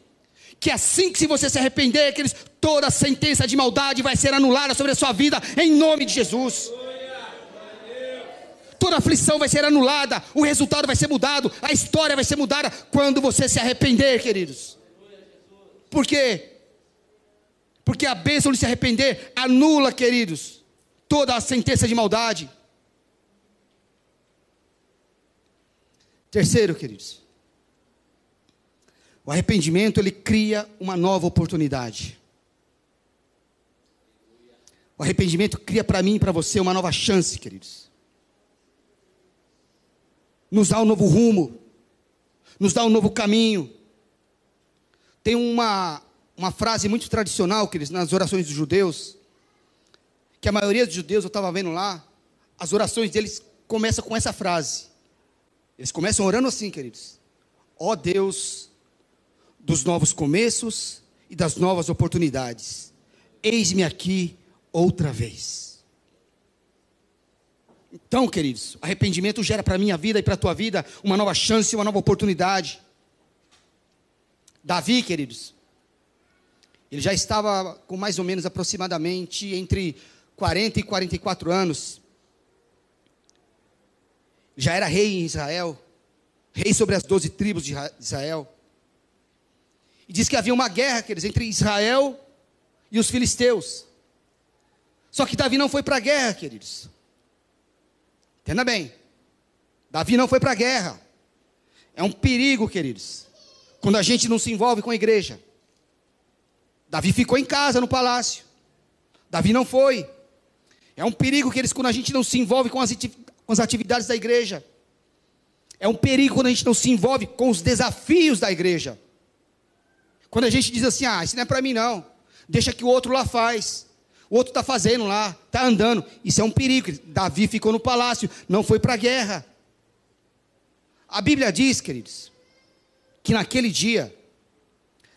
que assim que você se arrepender, queridos, toda sentença de maldade vai ser anulada sobre a sua vida, em nome de Jesus. Toda aflição vai ser anulada, o resultado vai ser mudado, a história vai ser mudada quando você se arrepender, queridos. Por quê? Porque a bênção de se arrepender anula, queridos, toda a sentença de maldade. Terceiro, queridos, o arrependimento ele cria uma nova oportunidade. O arrependimento cria para mim e para você uma nova chance, queridos. Nos dá um novo rumo, nos dá um novo caminho. Tem uma, uma frase muito tradicional, queridos, nas orações dos judeus, que a maioria dos judeus, eu estava vendo lá, as orações deles começam com essa frase. Eles começam orando assim, queridos. Ó oh Deus dos novos começos e das novas oportunidades, eis-me aqui outra vez. Então, queridos, arrependimento gera para a minha vida e para a tua vida uma nova chance, uma nova oportunidade. Davi, queridos, ele já estava com mais ou menos aproximadamente entre 40 e 44 anos. Já era rei em Israel, rei sobre as doze tribos de Israel. E diz que havia uma guerra, queridos, entre Israel e os filisteus. Só que Davi não foi para a guerra, queridos. Entenda bem. Davi não foi para a guerra. É um perigo, queridos quando a gente não se envolve com a igreja. Davi ficou em casa no palácio. Davi não foi. É um perigo que eles, quando a gente não se envolve com as, atividades da igreja. É um perigo quando a gente não se envolve com os desafios da igreja. Quando a gente diz assim, ah, isso não é para mim não. Deixa que o outro lá faz. O outro está fazendo lá, está andando. Isso é um perigo. Davi ficou no palácio, não foi para a guerra. A Bíblia diz, queridos, que naquele dia,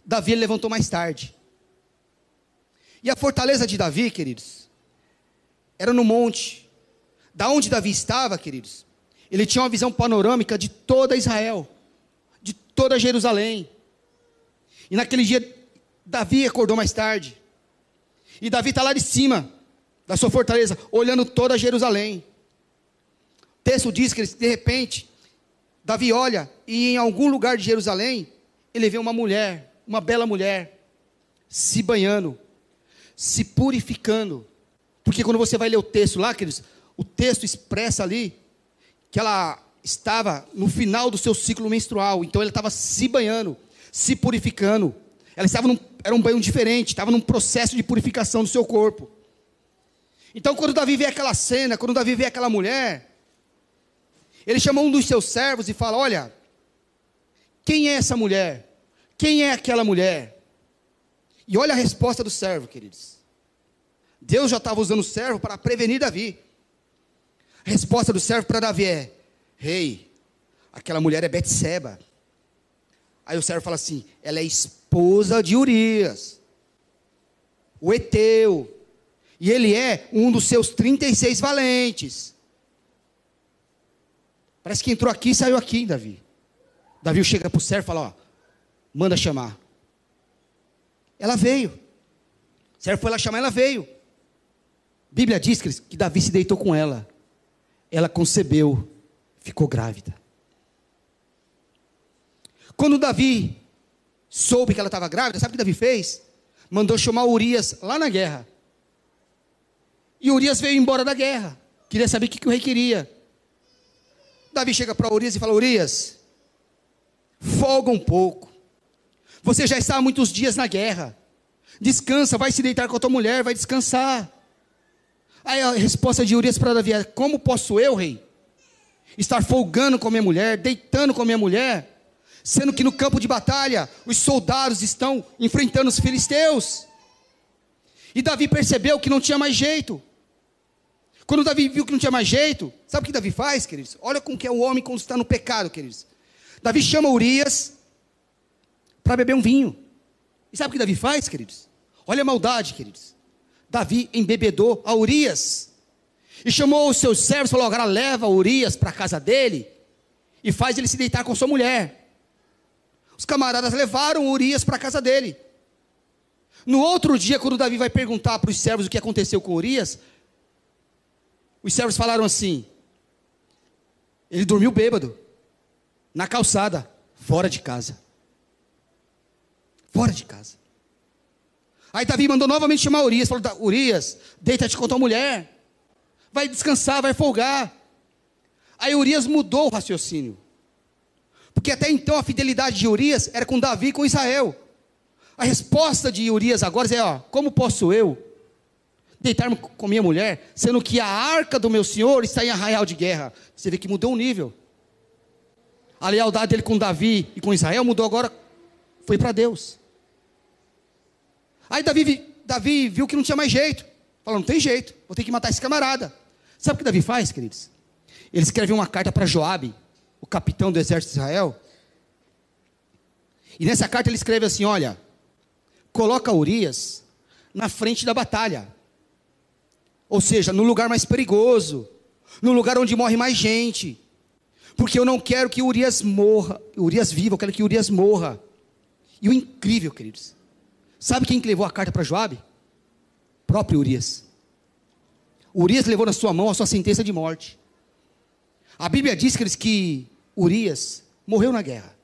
Davi levantou mais tarde. E a fortaleza de Davi, queridos, era no monte. Da onde Davi estava, queridos, ele tinha uma visão panorâmica de toda Israel, de toda Jerusalém. E naquele dia, Davi acordou mais tarde. E Davi está lá de cima da sua fortaleza, olhando toda Jerusalém. O texto diz que de repente Davi olha e em algum lugar de Jerusalém, ele vê uma mulher, uma bela mulher, se banhando, se purificando. Porque quando você vai ler o texto lá, queridos, o texto expressa ali que ela estava no final do seu ciclo menstrual, então ela estava se banhando, se purificando. Ela estava num, era um banho diferente, estava num processo de purificação do seu corpo. Então, quando Davi vê aquela cena, quando Davi vê aquela mulher, ele chamou um dos seus servos e fala: Olha, quem é essa mulher? Quem é aquela mulher? E olha a resposta do servo, queridos. Deus já estava usando o servo para prevenir Davi. A resposta do servo para Davi é: Rei, aquela mulher é Betseba. Aí o servo fala assim: ela é esposa de Urias, o Eteu, e ele é um dos seus 36 valentes. Parece que entrou aqui e saiu aqui, Davi. Davi chega para o servo e fala: Ó, manda chamar. Ela veio. O servo foi lá chamar, ela veio. A Bíblia diz que Davi se deitou com ela. Ela concebeu, ficou grávida. Quando Davi soube que ela estava grávida, sabe o que Davi fez? Mandou chamar Urias lá na guerra. E Urias veio embora da guerra. Queria saber o que, que o rei queria. Davi chega para Urias e fala: Urias, folga um pouco. Você já está há muitos dias na guerra. Descansa, vai se deitar com a tua mulher, vai descansar. Aí a resposta de Urias para Davi é: Como posso eu, rei, estar folgando com a minha mulher, deitando com a minha mulher, sendo que no campo de batalha os soldados estão enfrentando os filisteus? E Davi percebeu que não tinha mais jeito. Quando Davi viu que não tinha mais jeito, sabe o que Davi faz, queridos? Olha como que é o homem quando está no pecado, queridos. Davi chama Urias para beber um vinho. E sabe o que Davi faz, queridos? Olha a maldade, queridos. Davi embebedou a Urias. E chamou os seus servos e falou: agora leva Urias para a casa dele e faz ele se deitar com sua mulher. Os camaradas levaram Urias para a casa dele. No outro dia, quando Davi vai perguntar para os servos o que aconteceu com Urias, os servos falaram assim: ele dormiu bêbado, na calçada, fora de casa. Fora de casa. Aí Davi mandou novamente chamar Urias, falou: Urias, deita-te com tua mulher, vai descansar, vai folgar. Aí Urias mudou o raciocínio, porque até então a fidelidade de Urias era com Davi e com Israel. A resposta de Urias agora é: ó, como posso eu deitar-me com minha mulher, sendo que a arca do meu senhor está em arraial de guerra. Você vê que mudou o nível. A lealdade dele com Davi e com Israel mudou agora, foi para Deus. Aí Davi, Davi viu que não tinha mais jeito. Falou: não tem jeito, vou ter que matar esse camarada. Sabe o que Davi faz, queridos? Ele escreve uma carta para Joabe, o capitão do exército de Israel. E nessa carta ele escreve assim: olha, coloca Urias na frente da batalha. Ou seja, no lugar mais perigoso, no lugar onde morre mais gente. Porque eu não quero que Urias morra, Urias viva, eu quero que Urias morra. E o incrível, queridos, sabe quem que levou a carta para Joabe? Próprio Urias. Urias levou na sua mão a sua sentença de morte. A Bíblia diz queridos, que Urias morreu na guerra.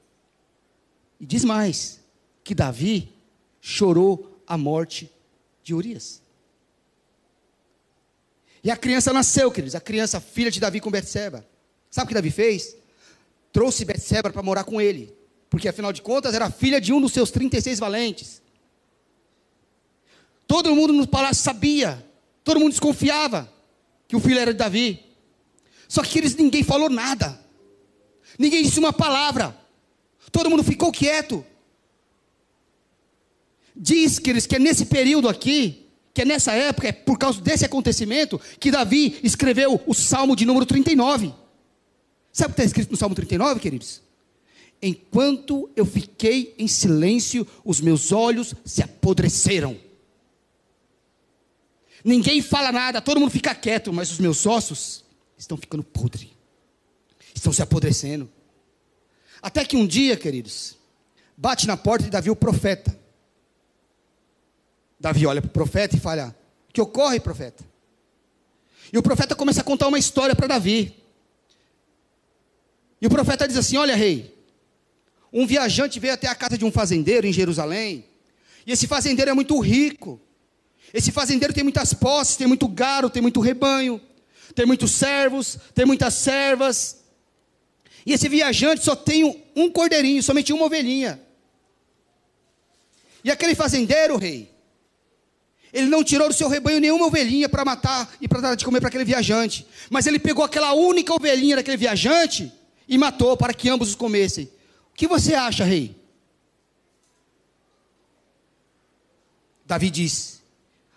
E diz mais, que Davi chorou a morte de Urias. E a criança nasceu, queridos, a criança, filha de Davi com Betseba. Sabe o que Davi fez? Trouxe Betseba para morar com ele, porque afinal de contas era filha de um dos seus 36 valentes. Todo mundo no palácio sabia, todo mundo desconfiava que o filho era de Davi. Só que eles ninguém falou nada. Ninguém disse uma palavra. Todo mundo ficou quieto. Diz que eles que é nesse período aqui que é nessa época, é por causa desse acontecimento, que Davi escreveu o Salmo de número 39. Sabe o que está escrito no Salmo 39, queridos? Enquanto eu fiquei em silêncio, os meus olhos se apodreceram. Ninguém fala nada, todo mundo fica quieto, mas os meus ossos estão ficando podres, estão se apodrecendo. Até que um dia, queridos, bate na porta de Davi o profeta. Davi olha para o profeta e fala: O que ocorre, profeta? E o profeta começa a contar uma história para Davi. E o profeta diz assim: Olha, rei, um viajante veio até a casa de um fazendeiro em Jerusalém. E esse fazendeiro é muito rico. Esse fazendeiro tem muitas posses, tem muito gado, tem muito rebanho. tem muitos servos, tem muitas servas. E esse viajante só tem um cordeirinho, somente uma ovelhinha. E aquele fazendeiro, rei, ele não tirou do seu rebanho nenhuma ovelhinha para matar e para dar de comer para aquele viajante. Mas ele pegou aquela única ovelhinha daquele viajante e matou para que ambos os comessem. O que você acha, rei? Davi diz: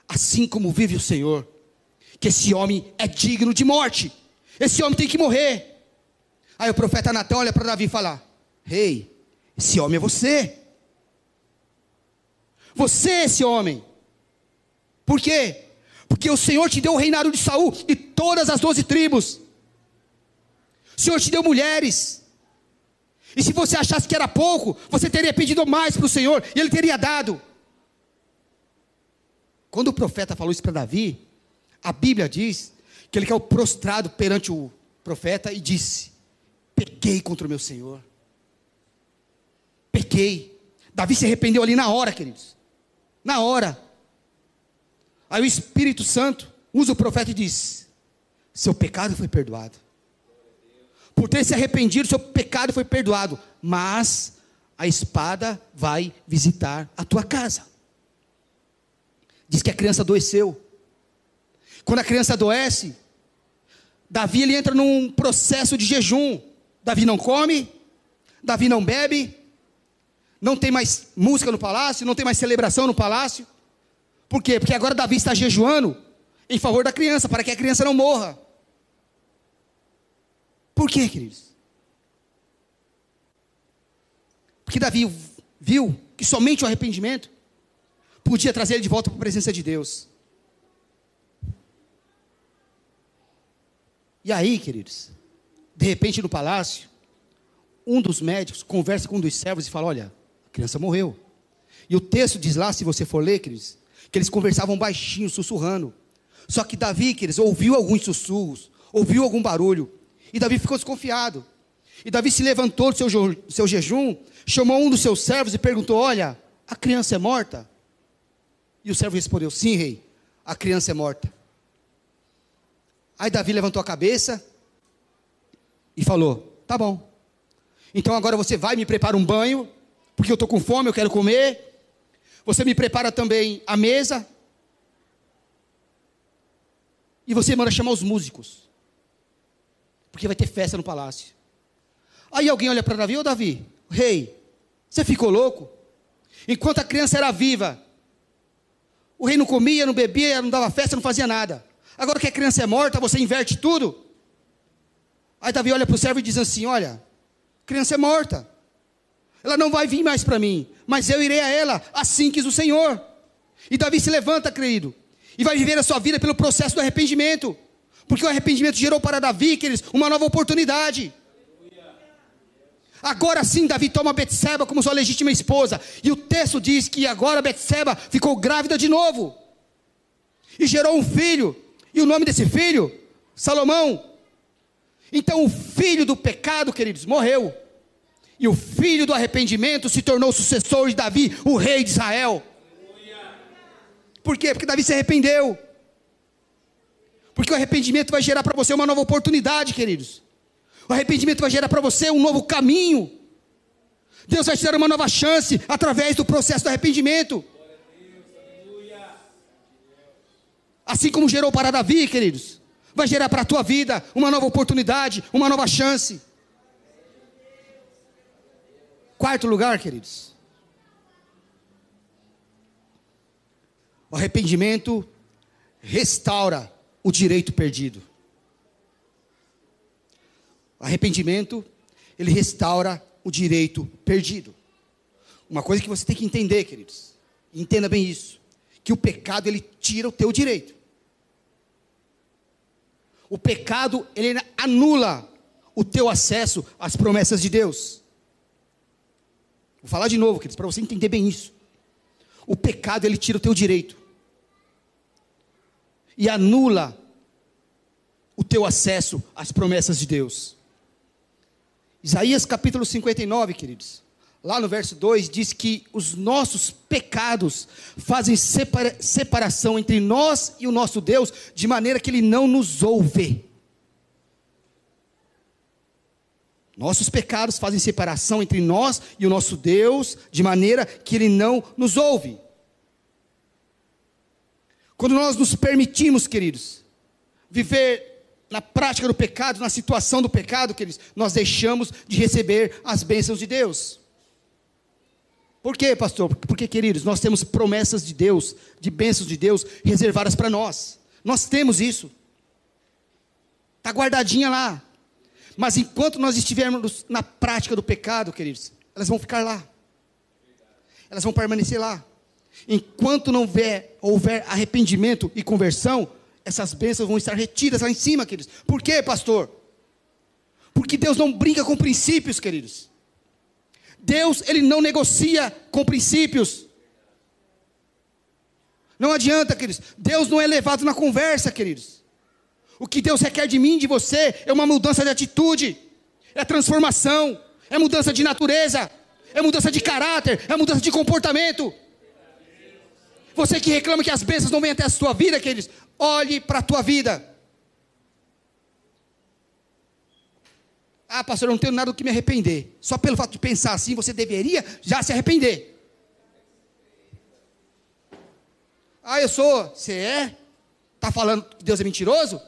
Assim como vive o Senhor, que esse homem é digno de morte. Esse homem tem que morrer. Aí o profeta Natan olha para Davi e fala: Rei, esse homem é você. Você é esse homem. Por quê? Porque o Senhor te deu o reinado de Saul e todas as doze tribos. O Senhor te deu mulheres. E se você achasse que era pouco, você teria pedido mais para o Senhor e Ele teria dado. Quando o profeta falou isso para Davi, a Bíblia diz que ele caiu prostrado perante o profeta e disse: Pequei contra o meu Senhor. Pequei. Davi se arrependeu ali na hora, queridos. Na hora. Aí o Espírito Santo usa o profeta e diz: Seu pecado foi perdoado. Por ter se arrependido, seu pecado foi perdoado. Mas a espada vai visitar a tua casa. Diz que a criança adoeceu. Quando a criança adoece, Davi ele entra num processo de jejum. Davi não come, Davi não bebe, não tem mais música no palácio, não tem mais celebração no palácio. Por quê? Porque agora Davi está jejuando em favor da criança, para que a criança não morra. Por quê, queridos? Porque Davi viu que somente o arrependimento podia trazer ele de volta para a presença de Deus. E aí, queridos, de repente no palácio, um dos médicos conversa com um dos servos e fala: Olha, a criança morreu. E o texto diz lá, se você for ler, queridos, que eles conversavam baixinho, sussurrando. Só que Davi, queridos, ouviu alguns sussurros, ouviu algum barulho. E Davi ficou desconfiado. E Davi se levantou do seu, seu jejum, chamou um dos seus servos e perguntou: Olha, a criança é morta? E o servo respondeu: Sim, rei, a criança é morta. Aí Davi levantou a cabeça e falou: Tá bom. Então agora você vai me prepara um banho, porque eu estou com fome, eu quero comer. Você me prepara também a mesa. E você manda chamar os músicos. Porque vai ter festa no palácio. Aí alguém olha para Davi: Ô Davi, rei, você ficou louco? Enquanto a criança era viva, o rei não comia, não bebia, não dava festa, não fazia nada. Agora que a criança é morta, você inverte tudo. Aí Davi olha para o servo e diz assim: Olha, a criança é morta. Ela não vai vir mais para mim, mas eu irei a ela, assim quis o Senhor. E Davi se levanta, querido, e vai viver a sua vida pelo processo do arrependimento. Porque o arrependimento gerou para Davi, queridos, uma nova oportunidade. Agora sim, Davi toma Betseba como sua legítima esposa. E o texto diz que agora Betseba ficou grávida de novo. E gerou um filho. E o nome desse filho? Salomão. Então o filho do pecado, queridos, morreu. E o filho do arrependimento se tornou sucessor de Davi, o rei de Israel. Por quê? Porque Davi se arrependeu. Porque o arrependimento vai gerar para você uma nova oportunidade, queridos. O arrependimento vai gerar para você um novo caminho. Deus vai te dar uma nova chance através do processo do arrependimento. Assim como gerou para Davi, queridos, vai gerar para a tua vida uma nova oportunidade, uma nova chance. Quarto lugar, queridos. O arrependimento restaura o direito perdido. Arrependimento, ele restaura o direito perdido. Uma coisa que você tem que entender, queridos, entenda bem isso, que o pecado ele tira o teu direito. O pecado ele anula o teu acesso às promessas de Deus. Vou falar de novo, queridos, para você entender bem isso. O pecado ele tira o teu direito e anula o teu acesso às promessas de Deus. Isaías capítulo 59, queridos, lá no verso 2 diz que os nossos pecados fazem separa separação entre nós e o nosso Deus, de maneira que ele não nos ouve. Nossos pecados fazem separação entre nós e o nosso Deus, de maneira que ele não nos ouve. Quando nós nos permitimos, queridos, viver na prática do pecado, na situação do pecado, queridos, nós deixamos de receber as bênçãos de Deus. Por quê, pastor? Porque, queridos, nós temos promessas de Deus, de bênçãos de Deus reservadas para nós. Nós temos isso. Está guardadinha lá. Mas enquanto nós estivermos na prática do pecado, queridos, elas vão ficar lá. Elas vão permanecer lá. Enquanto não houver, houver arrependimento e conversão, essas bênçãos vão estar retidas lá em cima, queridos. Por quê, pastor? Porque Deus não brinca com princípios, queridos. Deus, ele não negocia com princípios. Não adianta, queridos. Deus não é levado na conversa, queridos. O que Deus requer de mim, de você, é uma mudança de atitude, é transformação, é mudança de natureza, é mudança de caráter, é mudança de comportamento. Você que reclama que as bênçãos não vêm até a sua vida, queridos, olhe para a tua vida. Ah, pastor, eu não tenho nada do que me arrepender. Só pelo fato de pensar assim, você deveria já se arrepender. Ah, eu sou. Você é? Está falando que Deus é mentiroso?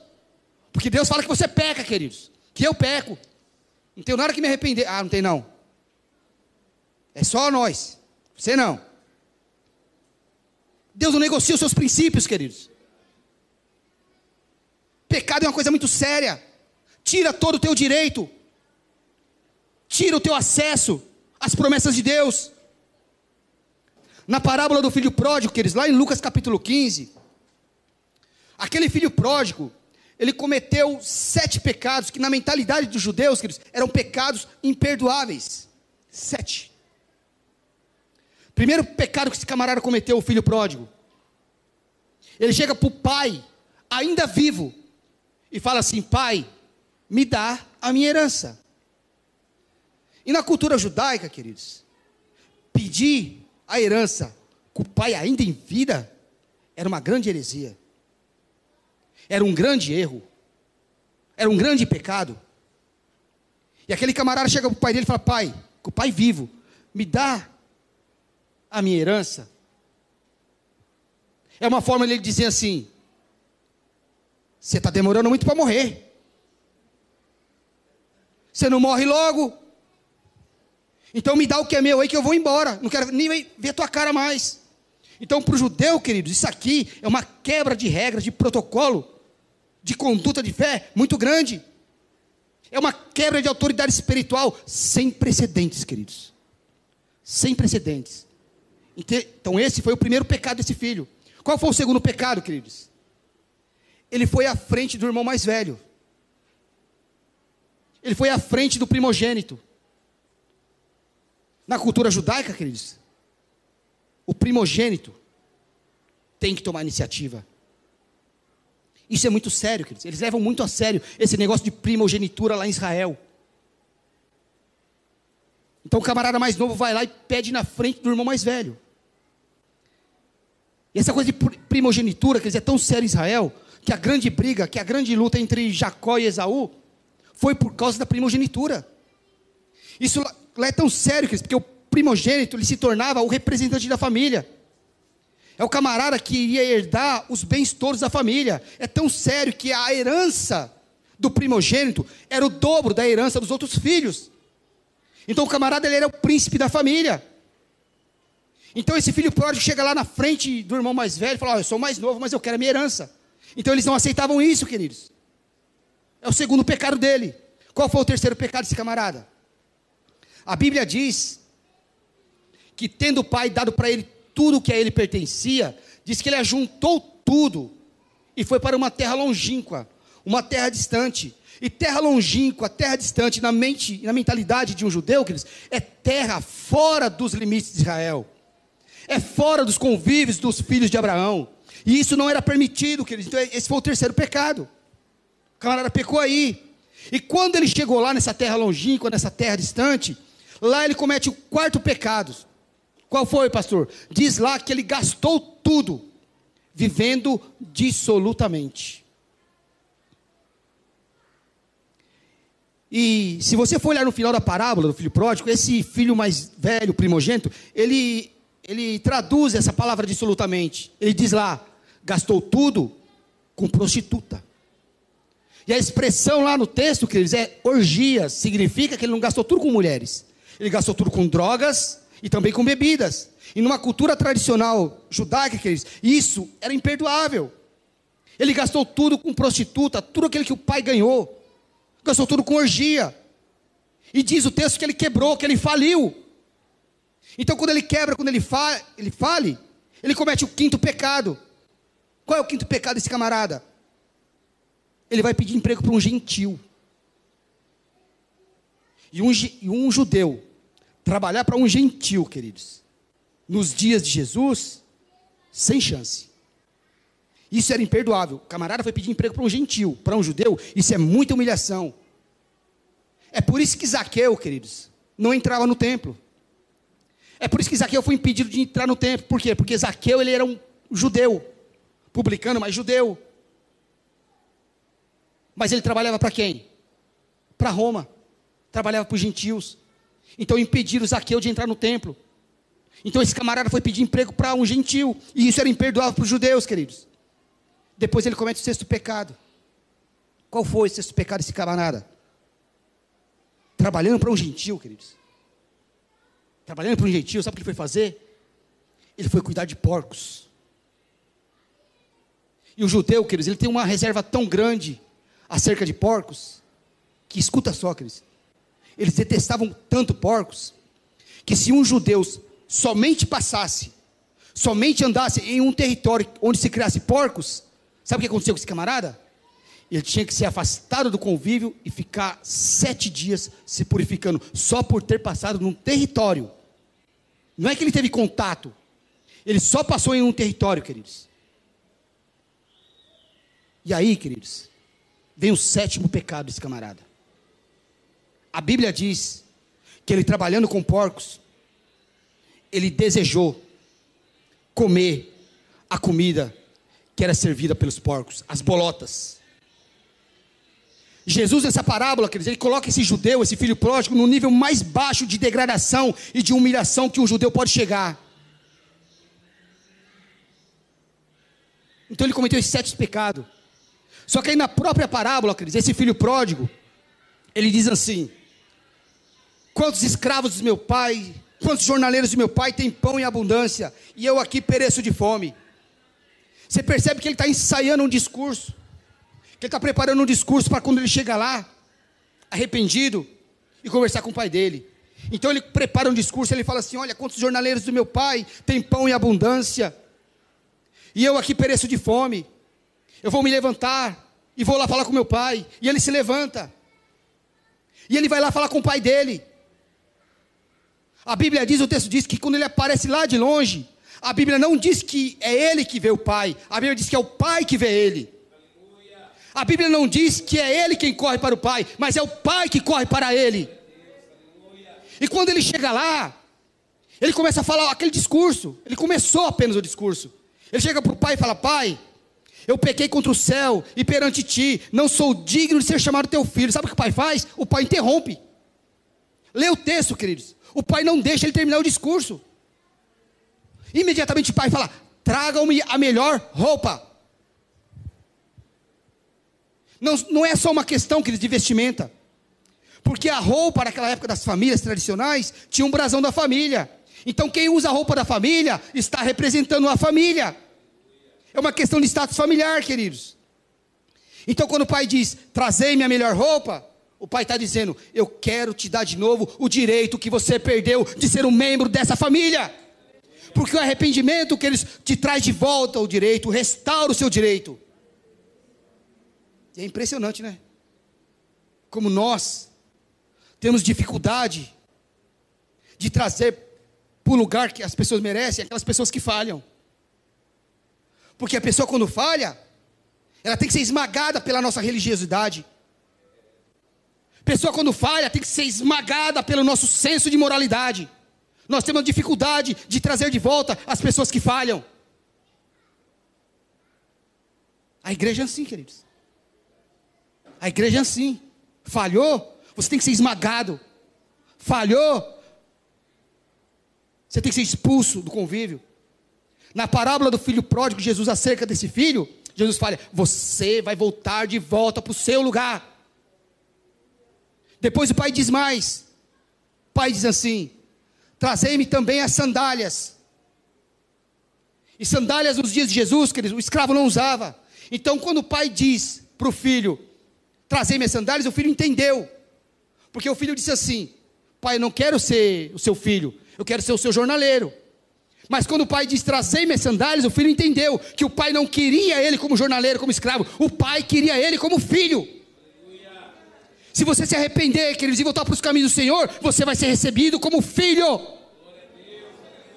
Porque Deus fala que você peca, queridos. Que eu peco. Não tenho nada que me arrepender. Ah, não tem não. É só nós. Você não. Deus não negocia os seus princípios, queridos. Pecado é uma coisa muito séria. Tira todo o teu direito. Tira o teu acesso às promessas de Deus. Na parábola do filho pródigo, queridos, lá em Lucas capítulo 15, aquele filho pródigo, ele cometeu sete pecados que na mentalidade dos judeus, queridos, eram pecados imperdoáveis. Sete. Primeiro pecado que esse camarada cometeu, o filho pródigo. Ele chega para o pai, ainda vivo, e fala assim: Pai, me dá a minha herança. E na cultura judaica, queridos, pedir a herança com o pai ainda em vida era uma grande heresia, era um grande erro, era um grande pecado. E aquele camarada chega para o pai dele e fala: Pai, com o pai vivo, me dá a minha herança. É uma forma de ele dizer assim: Você está demorando muito para morrer. Você não morre logo. Então me dá o que é meu aí que eu vou embora. Não quero nem ver tua cara mais. Então, para o judeu, queridos, isso aqui é uma quebra de regras, de protocolo, de conduta de fé muito grande. É uma quebra de autoridade espiritual sem precedentes, queridos. Sem precedentes. Então, esse foi o primeiro pecado desse filho. Qual foi o segundo pecado, queridos? Ele foi à frente do irmão mais velho. Ele foi à frente do primogênito. Na cultura judaica, queridos, o primogênito tem que tomar iniciativa. Isso é muito sério, queridos. Eles levam muito a sério esse negócio de primogenitura lá em Israel. Então o camarada mais novo vai lá e pede na frente do irmão mais velho. Essa coisa de primogenitura, quer dizer, é tão séria em Israel, que a grande briga, que a grande luta entre Jacó e Esaú, foi por causa da primogenitura. Isso lá é tão sério, porque o primogênito ele se tornava o representante da família. É o camarada que iria herdar os bens todos da família. É tão sério que a herança do primogênito era o dobro da herança dos outros filhos. Então o camarada ele era o príncipe da família. Então esse filho pródigo chega lá na frente do irmão mais velho e fala: oh, Eu sou mais novo, mas eu quero a minha herança. Então eles não aceitavam isso, queridos. É o segundo pecado dele. Qual foi o terceiro pecado desse camarada? A Bíblia diz que, tendo o pai dado para ele tudo o que a ele pertencia, diz que ele ajuntou tudo e foi para uma terra longínqua, uma terra distante. E terra longínqua, terra distante, na mente, na mentalidade de um judeu, queridos, é terra fora dos limites de Israel é fora dos convívios dos filhos de Abraão. E isso não era permitido, queridos. Então, esse foi o terceiro pecado. O camarada pecou aí. E quando ele chegou lá nessa terra longínqua, nessa terra distante, lá ele comete o quarto pecado. Qual foi, pastor? Diz lá que ele gastou tudo, vivendo dissolutamente. E se você for olhar no final da parábola do filho pródigo, esse filho mais velho, primogênito, ele, ele traduz essa palavra dissolutamente. Ele diz lá: gastou tudo com prostituta. E a expressão lá no texto, queridos, é orgia. Significa que ele não gastou tudo com mulheres. Ele gastou tudo com drogas e também com bebidas. E numa cultura tradicional judaica, queridos, isso era imperdoável. Ele gastou tudo com prostituta, tudo aquilo que o pai ganhou. Gastou tudo com orgia. E diz o texto que ele quebrou, que ele faliu. Então, quando ele quebra, quando ele, fa ele fale, ele comete o quinto pecado. Qual é o quinto pecado desse camarada? Ele vai pedir emprego para um gentil. E um, e um judeu trabalhar para um gentil, queridos, nos dias de Jesus, sem chance. Isso era imperdoável. O camarada foi pedir emprego para um gentil, para um judeu, isso é muita humilhação. É por isso que Zaqueu, queridos, não entrava no templo. É por isso que Zaqueu foi impedido de entrar no templo. Por quê? Porque Zaqueu ele era um judeu, publicano, mas judeu. Mas ele trabalhava para quem? Para Roma. Trabalhava para os gentios. Então impediram Zaqueu de entrar no templo. Então esse camarada foi pedir emprego para um gentil. E isso era imperdoável para os judeus, queridos. Depois ele comete o sexto pecado. Qual foi o sexto pecado desse camarada? Trabalhando para um gentil, queridos. Trabalhando para um gentil, sabe o que ele foi fazer? Ele foi cuidar de porcos. E o judeu, queridos, ele tem uma reserva tão grande acerca de porcos, que escuta só, queridos. Eles detestavam tanto porcos, que se um judeu somente passasse, somente andasse em um território onde se criasse porcos, sabe o que aconteceu com esse camarada? Ele tinha que ser afastado do convívio e ficar sete dias se purificando, só por ter passado num território. Não é que ele teve contato, ele só passou em um território, queridos. E aí, queridos, vem o sétimo pecado desse camarada. A Bíblia diz que ele trabalhando com porcos, ele desejou comer a comida que era servida pelos porcos, as bolotas. Jesus, nessa parábola, quer dizer, ele coloca esse judeu, esse filho pródigo, no nível mais baixo de degradação e de humilhação que um judeu pode chegar. Então ele cometeu esse sete pecados. Só que aí na própria parábola, quer dizer, esse filho pródigo, ele diz assim: Quantos escravos do meu pai, quantos jornaleiros do meu pai têm pão em abundância, e eu aqui pereço de fome. Você percebe que ele está ensaiando um discurso, que ele está preparando um discurso para quando ele chega lá, arrependido, e conversar com o pai dele. Então ele prepara um discurso, ele fala assim: Olha, quantos jornaleiros do meu pai têm pão em abundância, e eu aqui pereço de fome. Eu vou me levantar e vou lá falar com meu pai. E ele se levanta. E ele vai lá falar com o pai dele. A Bíblia diz, o texto diz que quando ele aparece lá de longe, a Bíblia não diz que é ele que vê o pai, a Bíblia diz que é o pai que vê ele. A Bíblia não diz que é ele quem corre para o pai, mas é o pai que corre para ele. E quando ele chega lá, ele começa a falar aquele discurso. Ele começou apenas o discurso. Ele chega para o pai e fala: Pai, eu pequei contra o céu e perante ti, não sou digno de ser chamado teu filho. Sabe o que o pai faz? O pai interrompe. Lê o texto, queridos. O pai não deixa ele terminar o discurso. Imediatamente o pai fala: tragam-me a melhor roupa. Não, não é só uma questão, queridos, de vestimenta. Porque a roupa naquela época das famílias tradicionais tinha um brasão da família. Então quem usa a roupa da família está representando a família. É uma questão de status familiar, queridos. Então, quando o pai diz, trazei-me a melhor roupa, o pai está dizendo, eu quero te dar de novo o direito que você perdeu de ser um membro dessa família. Porque o arrependimento que eles te traz de volta o direito, restaura o seu direito. É impressionante, né? Como nós temos dificuldade de trazer para o lugar que as pessoas merecem aquelas pessoas que falham. Porque a pessoa, quando falha, ela tem que ser esmagada pela nossa religiosidade. Pessoa, quando falha, tem que ser esmagada pelo nosso senso de moralidade. Nós temos dificuldade de trazer de volta as pessoas que falham. A igreja é assim, queridos. A igreja é assim. Falhou, você tem que ser esmagado. Falhou, você tem que ser expulso do convívio. Na parábola do filho pródigo, Jesus acerca desse filho, Jesus fala: Você vai voltar de volta para o seu lugar. Depois o pai diz mais: O pai diz assim: Trazei-me também as sandálias. E sandálias nos dias de Jesus, o escravo não usava. Então, quando o pai diz para o filho: Trazei-me as sandálias, o filho entendeu. Porque o filho disse assim: Pai, eu não quero ser o seu filho, eu quero ser o seu jornaleiro. Mas quando o pai diz trazei minhas sandálias, o filho entendeu que o pai não queria ele como jornaleiro, como escravo, o pai queria ele como filho. Se você se arrepender, queridos, e voltar para os caminhos do Senhor, você vai ser recebido como filho,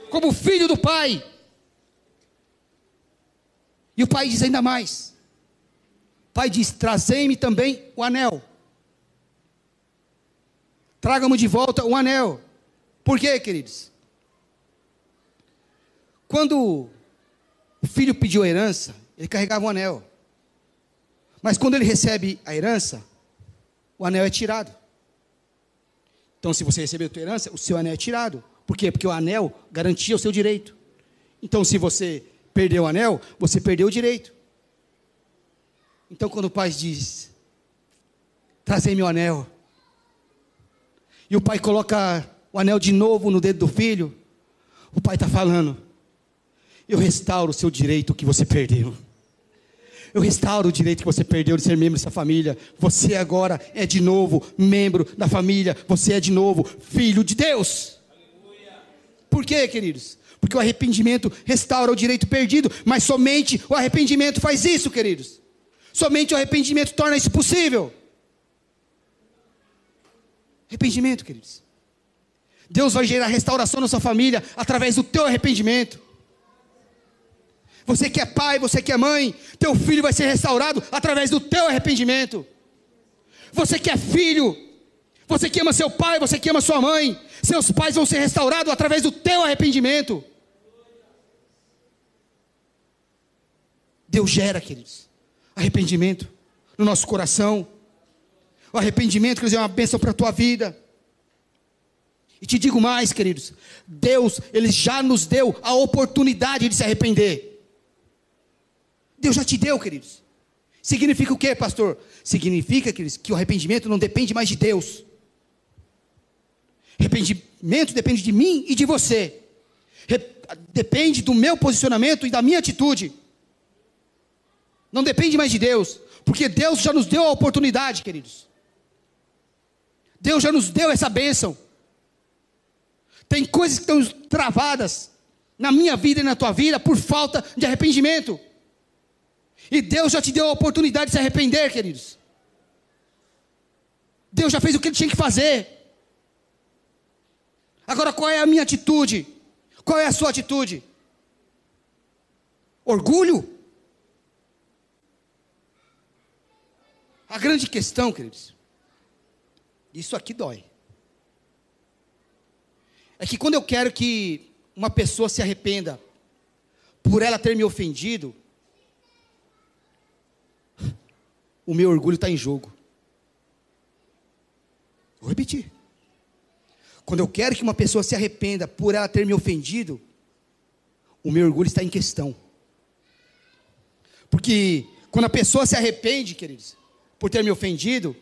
como filho do pai. E o pai diz ainda mais: pai diz: trazei-me também o anel. Traga-me de volta o anel. Por quê, queridos? Quando o filho pediu a herança, ele carregava um anel. Mas quando ele recebe a herança, o anel é tirado. Então, se você recebeu a tua herança, o seu anel é tirado. Por quê? Porque o anel garantia o seu direito. Então, se você perdeu o anel, você perdeu o direito. Então, quando o pai diz: Trazei meu anel, e o pai coloca o anel de novo no dedo do filho, o pai está falando: Eu restauro o seu direito que você perdeu. Eu restauro o direito que você perdeu de ser membro dessa família. Você agora é de novo membro da família. Você é de novo filho de Deus. Por quê, queridos? Porque o arrependimento restaura o direito perdido, mas somente o arrependimento faz isso, queridos. Somente o arrependimento torna isso possível. Arrependimento, queridos. Deus vai gerar restauração na sua família através do teu arrependimento. Você que é pai, você que é mãe, teu filho vai ser restaurado através do teu arrependimento. Você que é filho, você que ama seu pai, você que ama sua mãe, seus pais vão ser restaurados através do teu arrependimento. Deus gera, queridos, arrependimento no nosso coração. O arrependimento, queridos, é uma bênção para a tua vida. E te digo mais, queridos, Deus, Ele já nos deu a oportunidade de se arrepender. Deus já te deu, queridos. Significa o que, pastor? Significa, queridos, que o arrependimento não depende mais de Deus. Arrependimento depende de mim e de você. Depende do meu posicionamento e da minha atitude. Não depende mais de Deus, porque Deus já nos deu a oportunidade, queridos. Deus já nos deu essa bênção. Tem coisas que estão travadas na minha vida e na tua vida por falta de arrependimento. E Deus já te deu a oportunidade de se arrepender, queridos. Deus já fez o que ele tinha que fazer. Agora, qual é a minha atitude? Qual é a sua atitude? Orgulho? A grande questão, queridos, isso aqui dói. É que quando eu quero que uma pessoa se arrependa por ela ter me ofendido, o meu orgulho está em jogo. Vou repetir. Quando eu quero que uma pessoa se arrependa por ela ter me ofendido, o meu orgulho está em questão. Porque quando a pessoa se arrepende, queridos, por ter me ofendido,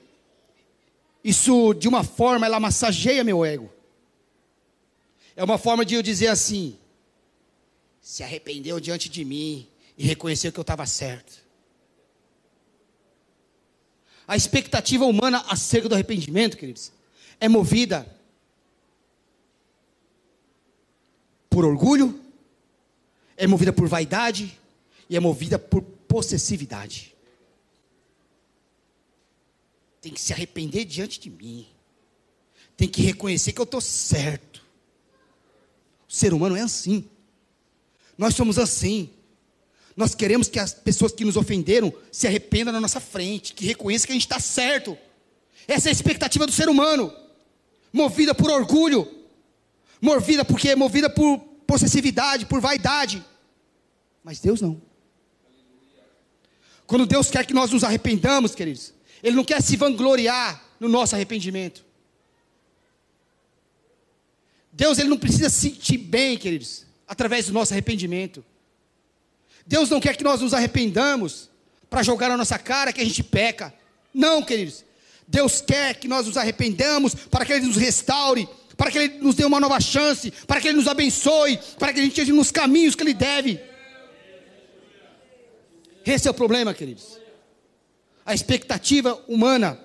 isso, de uma forma, ela massageia meu ego. É uma forma de eu dizer assim: se arrependeu diante de mim e reconheceu que eu estava certo. A expectativa humana acerca do arrependimento, queridos, é movida por orgulho, é movida por vaidade e é movida por possessividade tem que se arrepender diante de mim. Tem que reconhecer que eu estou certo. O ser humano é assim. Nós somos assim. Nós queremos que as pessoas que nos ofenderam se arrependam na nossa frente, que reconheçam que a gente está certo. Essa é a expectativa do ser humano, movida por orgulho, movida porque movida por possessividade, por vaidade. Mas Deus não. Quando Deus quer que nós nos arrependamos, queridos, ele não quer se vangloriar no nosso arrependimento. Deus ele não precisa se sentir bem, queridos, através do nosso arrependimento. Deus não quer que nós nos arrependamos para jogar na nossa cara que a gente peca. Não, queridos. Deus quer que nós nos arrependamos para que Ele nos restaure, para que Ele nos dê uma nova chance, para que Ele nos abençoe, para que a gente esteja nos caminhos que Ele deve. Esse é o problema, queridos. A expectativa humana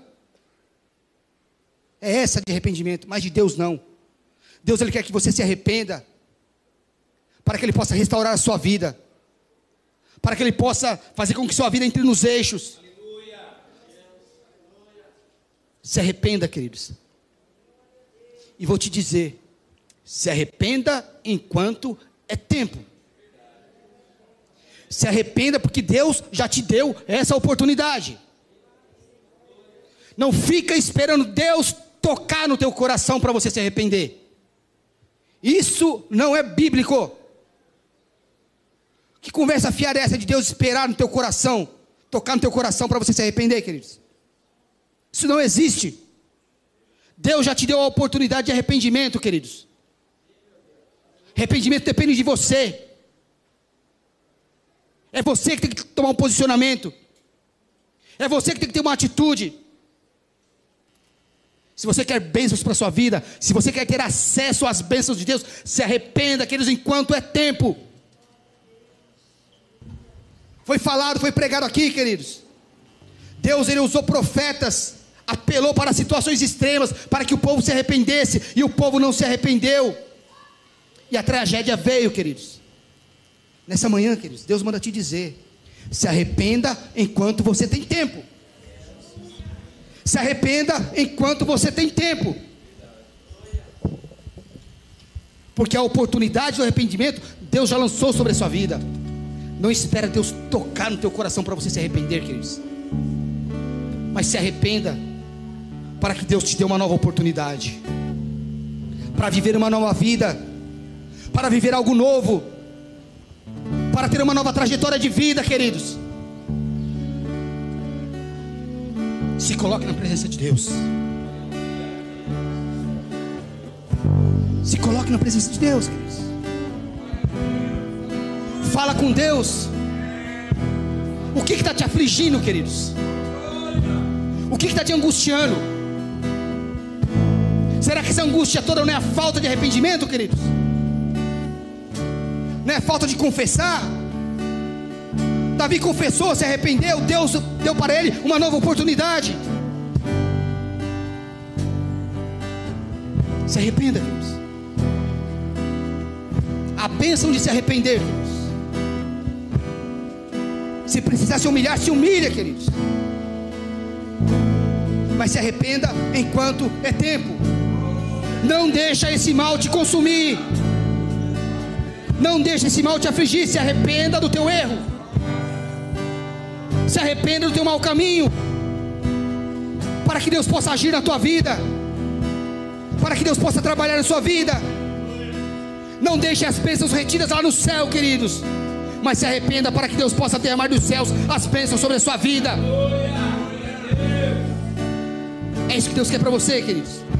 é essa de arrependimento, mas de Deus não. Deus ele quer que você se arrependa para que ele possa restaurar a sua vida. Para que ele possa fazer com que sua vida entre nos eixos. Se arrependa, queridos. E vou te dizer, se arrependa enquanto é tempo. Se arrependa porque Deus já te deu essa oportunidade. Não fica esperando Deus tocar no teu coração para você se arrepender. Isso não é bíblico. Que conversa fiada é essa de Deus esperar no teu coração, tocar no teu coração para você se arrepender, queridos? Isso não existe. Deus já te deu a oportunidade de arrependimento, queridos. Arrependimento depende de você. É você que tem que tomar um posicionamento. É você que tem que ter uma atitude. Se você quer bênçãos para a sua vida, se você quer ter acesso às bênçãos de Deus, se arrependa, queridos, enquanto é tempo. Foi falado, foi pregado aqui, queridos. Deus ele usou profetas, apelou para situações extremas, para que o povo se arrependesse, e o povo não se arrependeu. E a tragédia veio, queridos. Nessa manhã, queridos, Deus manda te dizer: se arrependa enquanto você tem tempo. Se arrependa enquanto você tem tempo. Porque a oportunidade do arrependimento, Deus já lançou sobre a sua vida. Não espera Deus tocar no teu coração para você se arrepender, queridos. Mas se arrependa para que Deus te dê uma nova oportunidade. Para viver uma nova vida, para viver algo novo, para ter uma nova trajetória de vida, queridos. Se coloque na presença de Deus. Se coloque na presença de Deus, queridos. Fala com Deus. O que está te afligindo, queridos? O que está te angustiando? Será que essa angústia toda não é a falta de arrependimento, queridos? Não é a falta de confessar? Davi confessou, se arrependeu, Deus deu para ele uma nova oportunidade. Se arrependa, queridos. A bênção de se arrepender, queridos. Se precisar se humilhar, se humilha, queridos. Mas se arrependa enquanto é tempo. Não deixa esse mal te consumir. Não deixa esse mal te afligir. Se arrependa do teu erro se arrependa do teu mau caminho, para que Deus possa agir na tua vida, para que Deus possa trabalhar na sua vida. Não deixe as bênçãos retidas lá no céu, queridos, mas se arrependa para que Deus possa derramar dos céus as bênçãos sobre a sua vida. É isso que Deus quer para você, queridos.